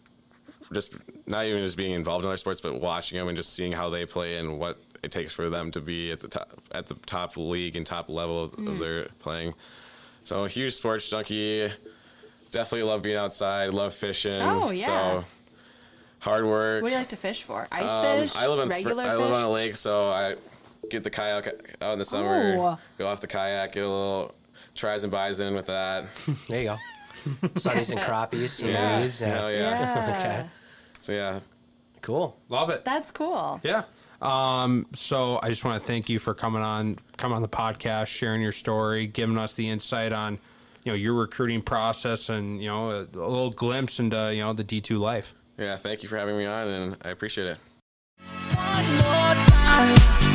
just not even just being involved in other sports, but watching them and just seeing how they play and what it takes for them to be at the top at the top league and top level of, of their playing. So I'm a huge sports junkie. Definitely love being outside. Love fishing. Oh, yeah. So hard work. What do you like to fish for? Ice Um, fish? I live on Spr- regular I fish? live on a lake, so I get the kayak out in the summer. Oh. Go off the kayak, get a little tries and buys in with that. [LAUGHS] There you go. [LAUGHS] Sunnies and crappies and Yeah. weeds. Yeah. Hell yeah. yeah. [LAUGHS] Okay. So yeah, Cool. Love it. That's cool. Yeah. Um, so I just want to thank you for coming on, coming on the podcast, sharing your story, giving us the insight on, you know, your recruiting process and, you know, a, a little glimpse into, you know, the D2 life. yeah. Thank you for having me on, and I appreciate it. One more time.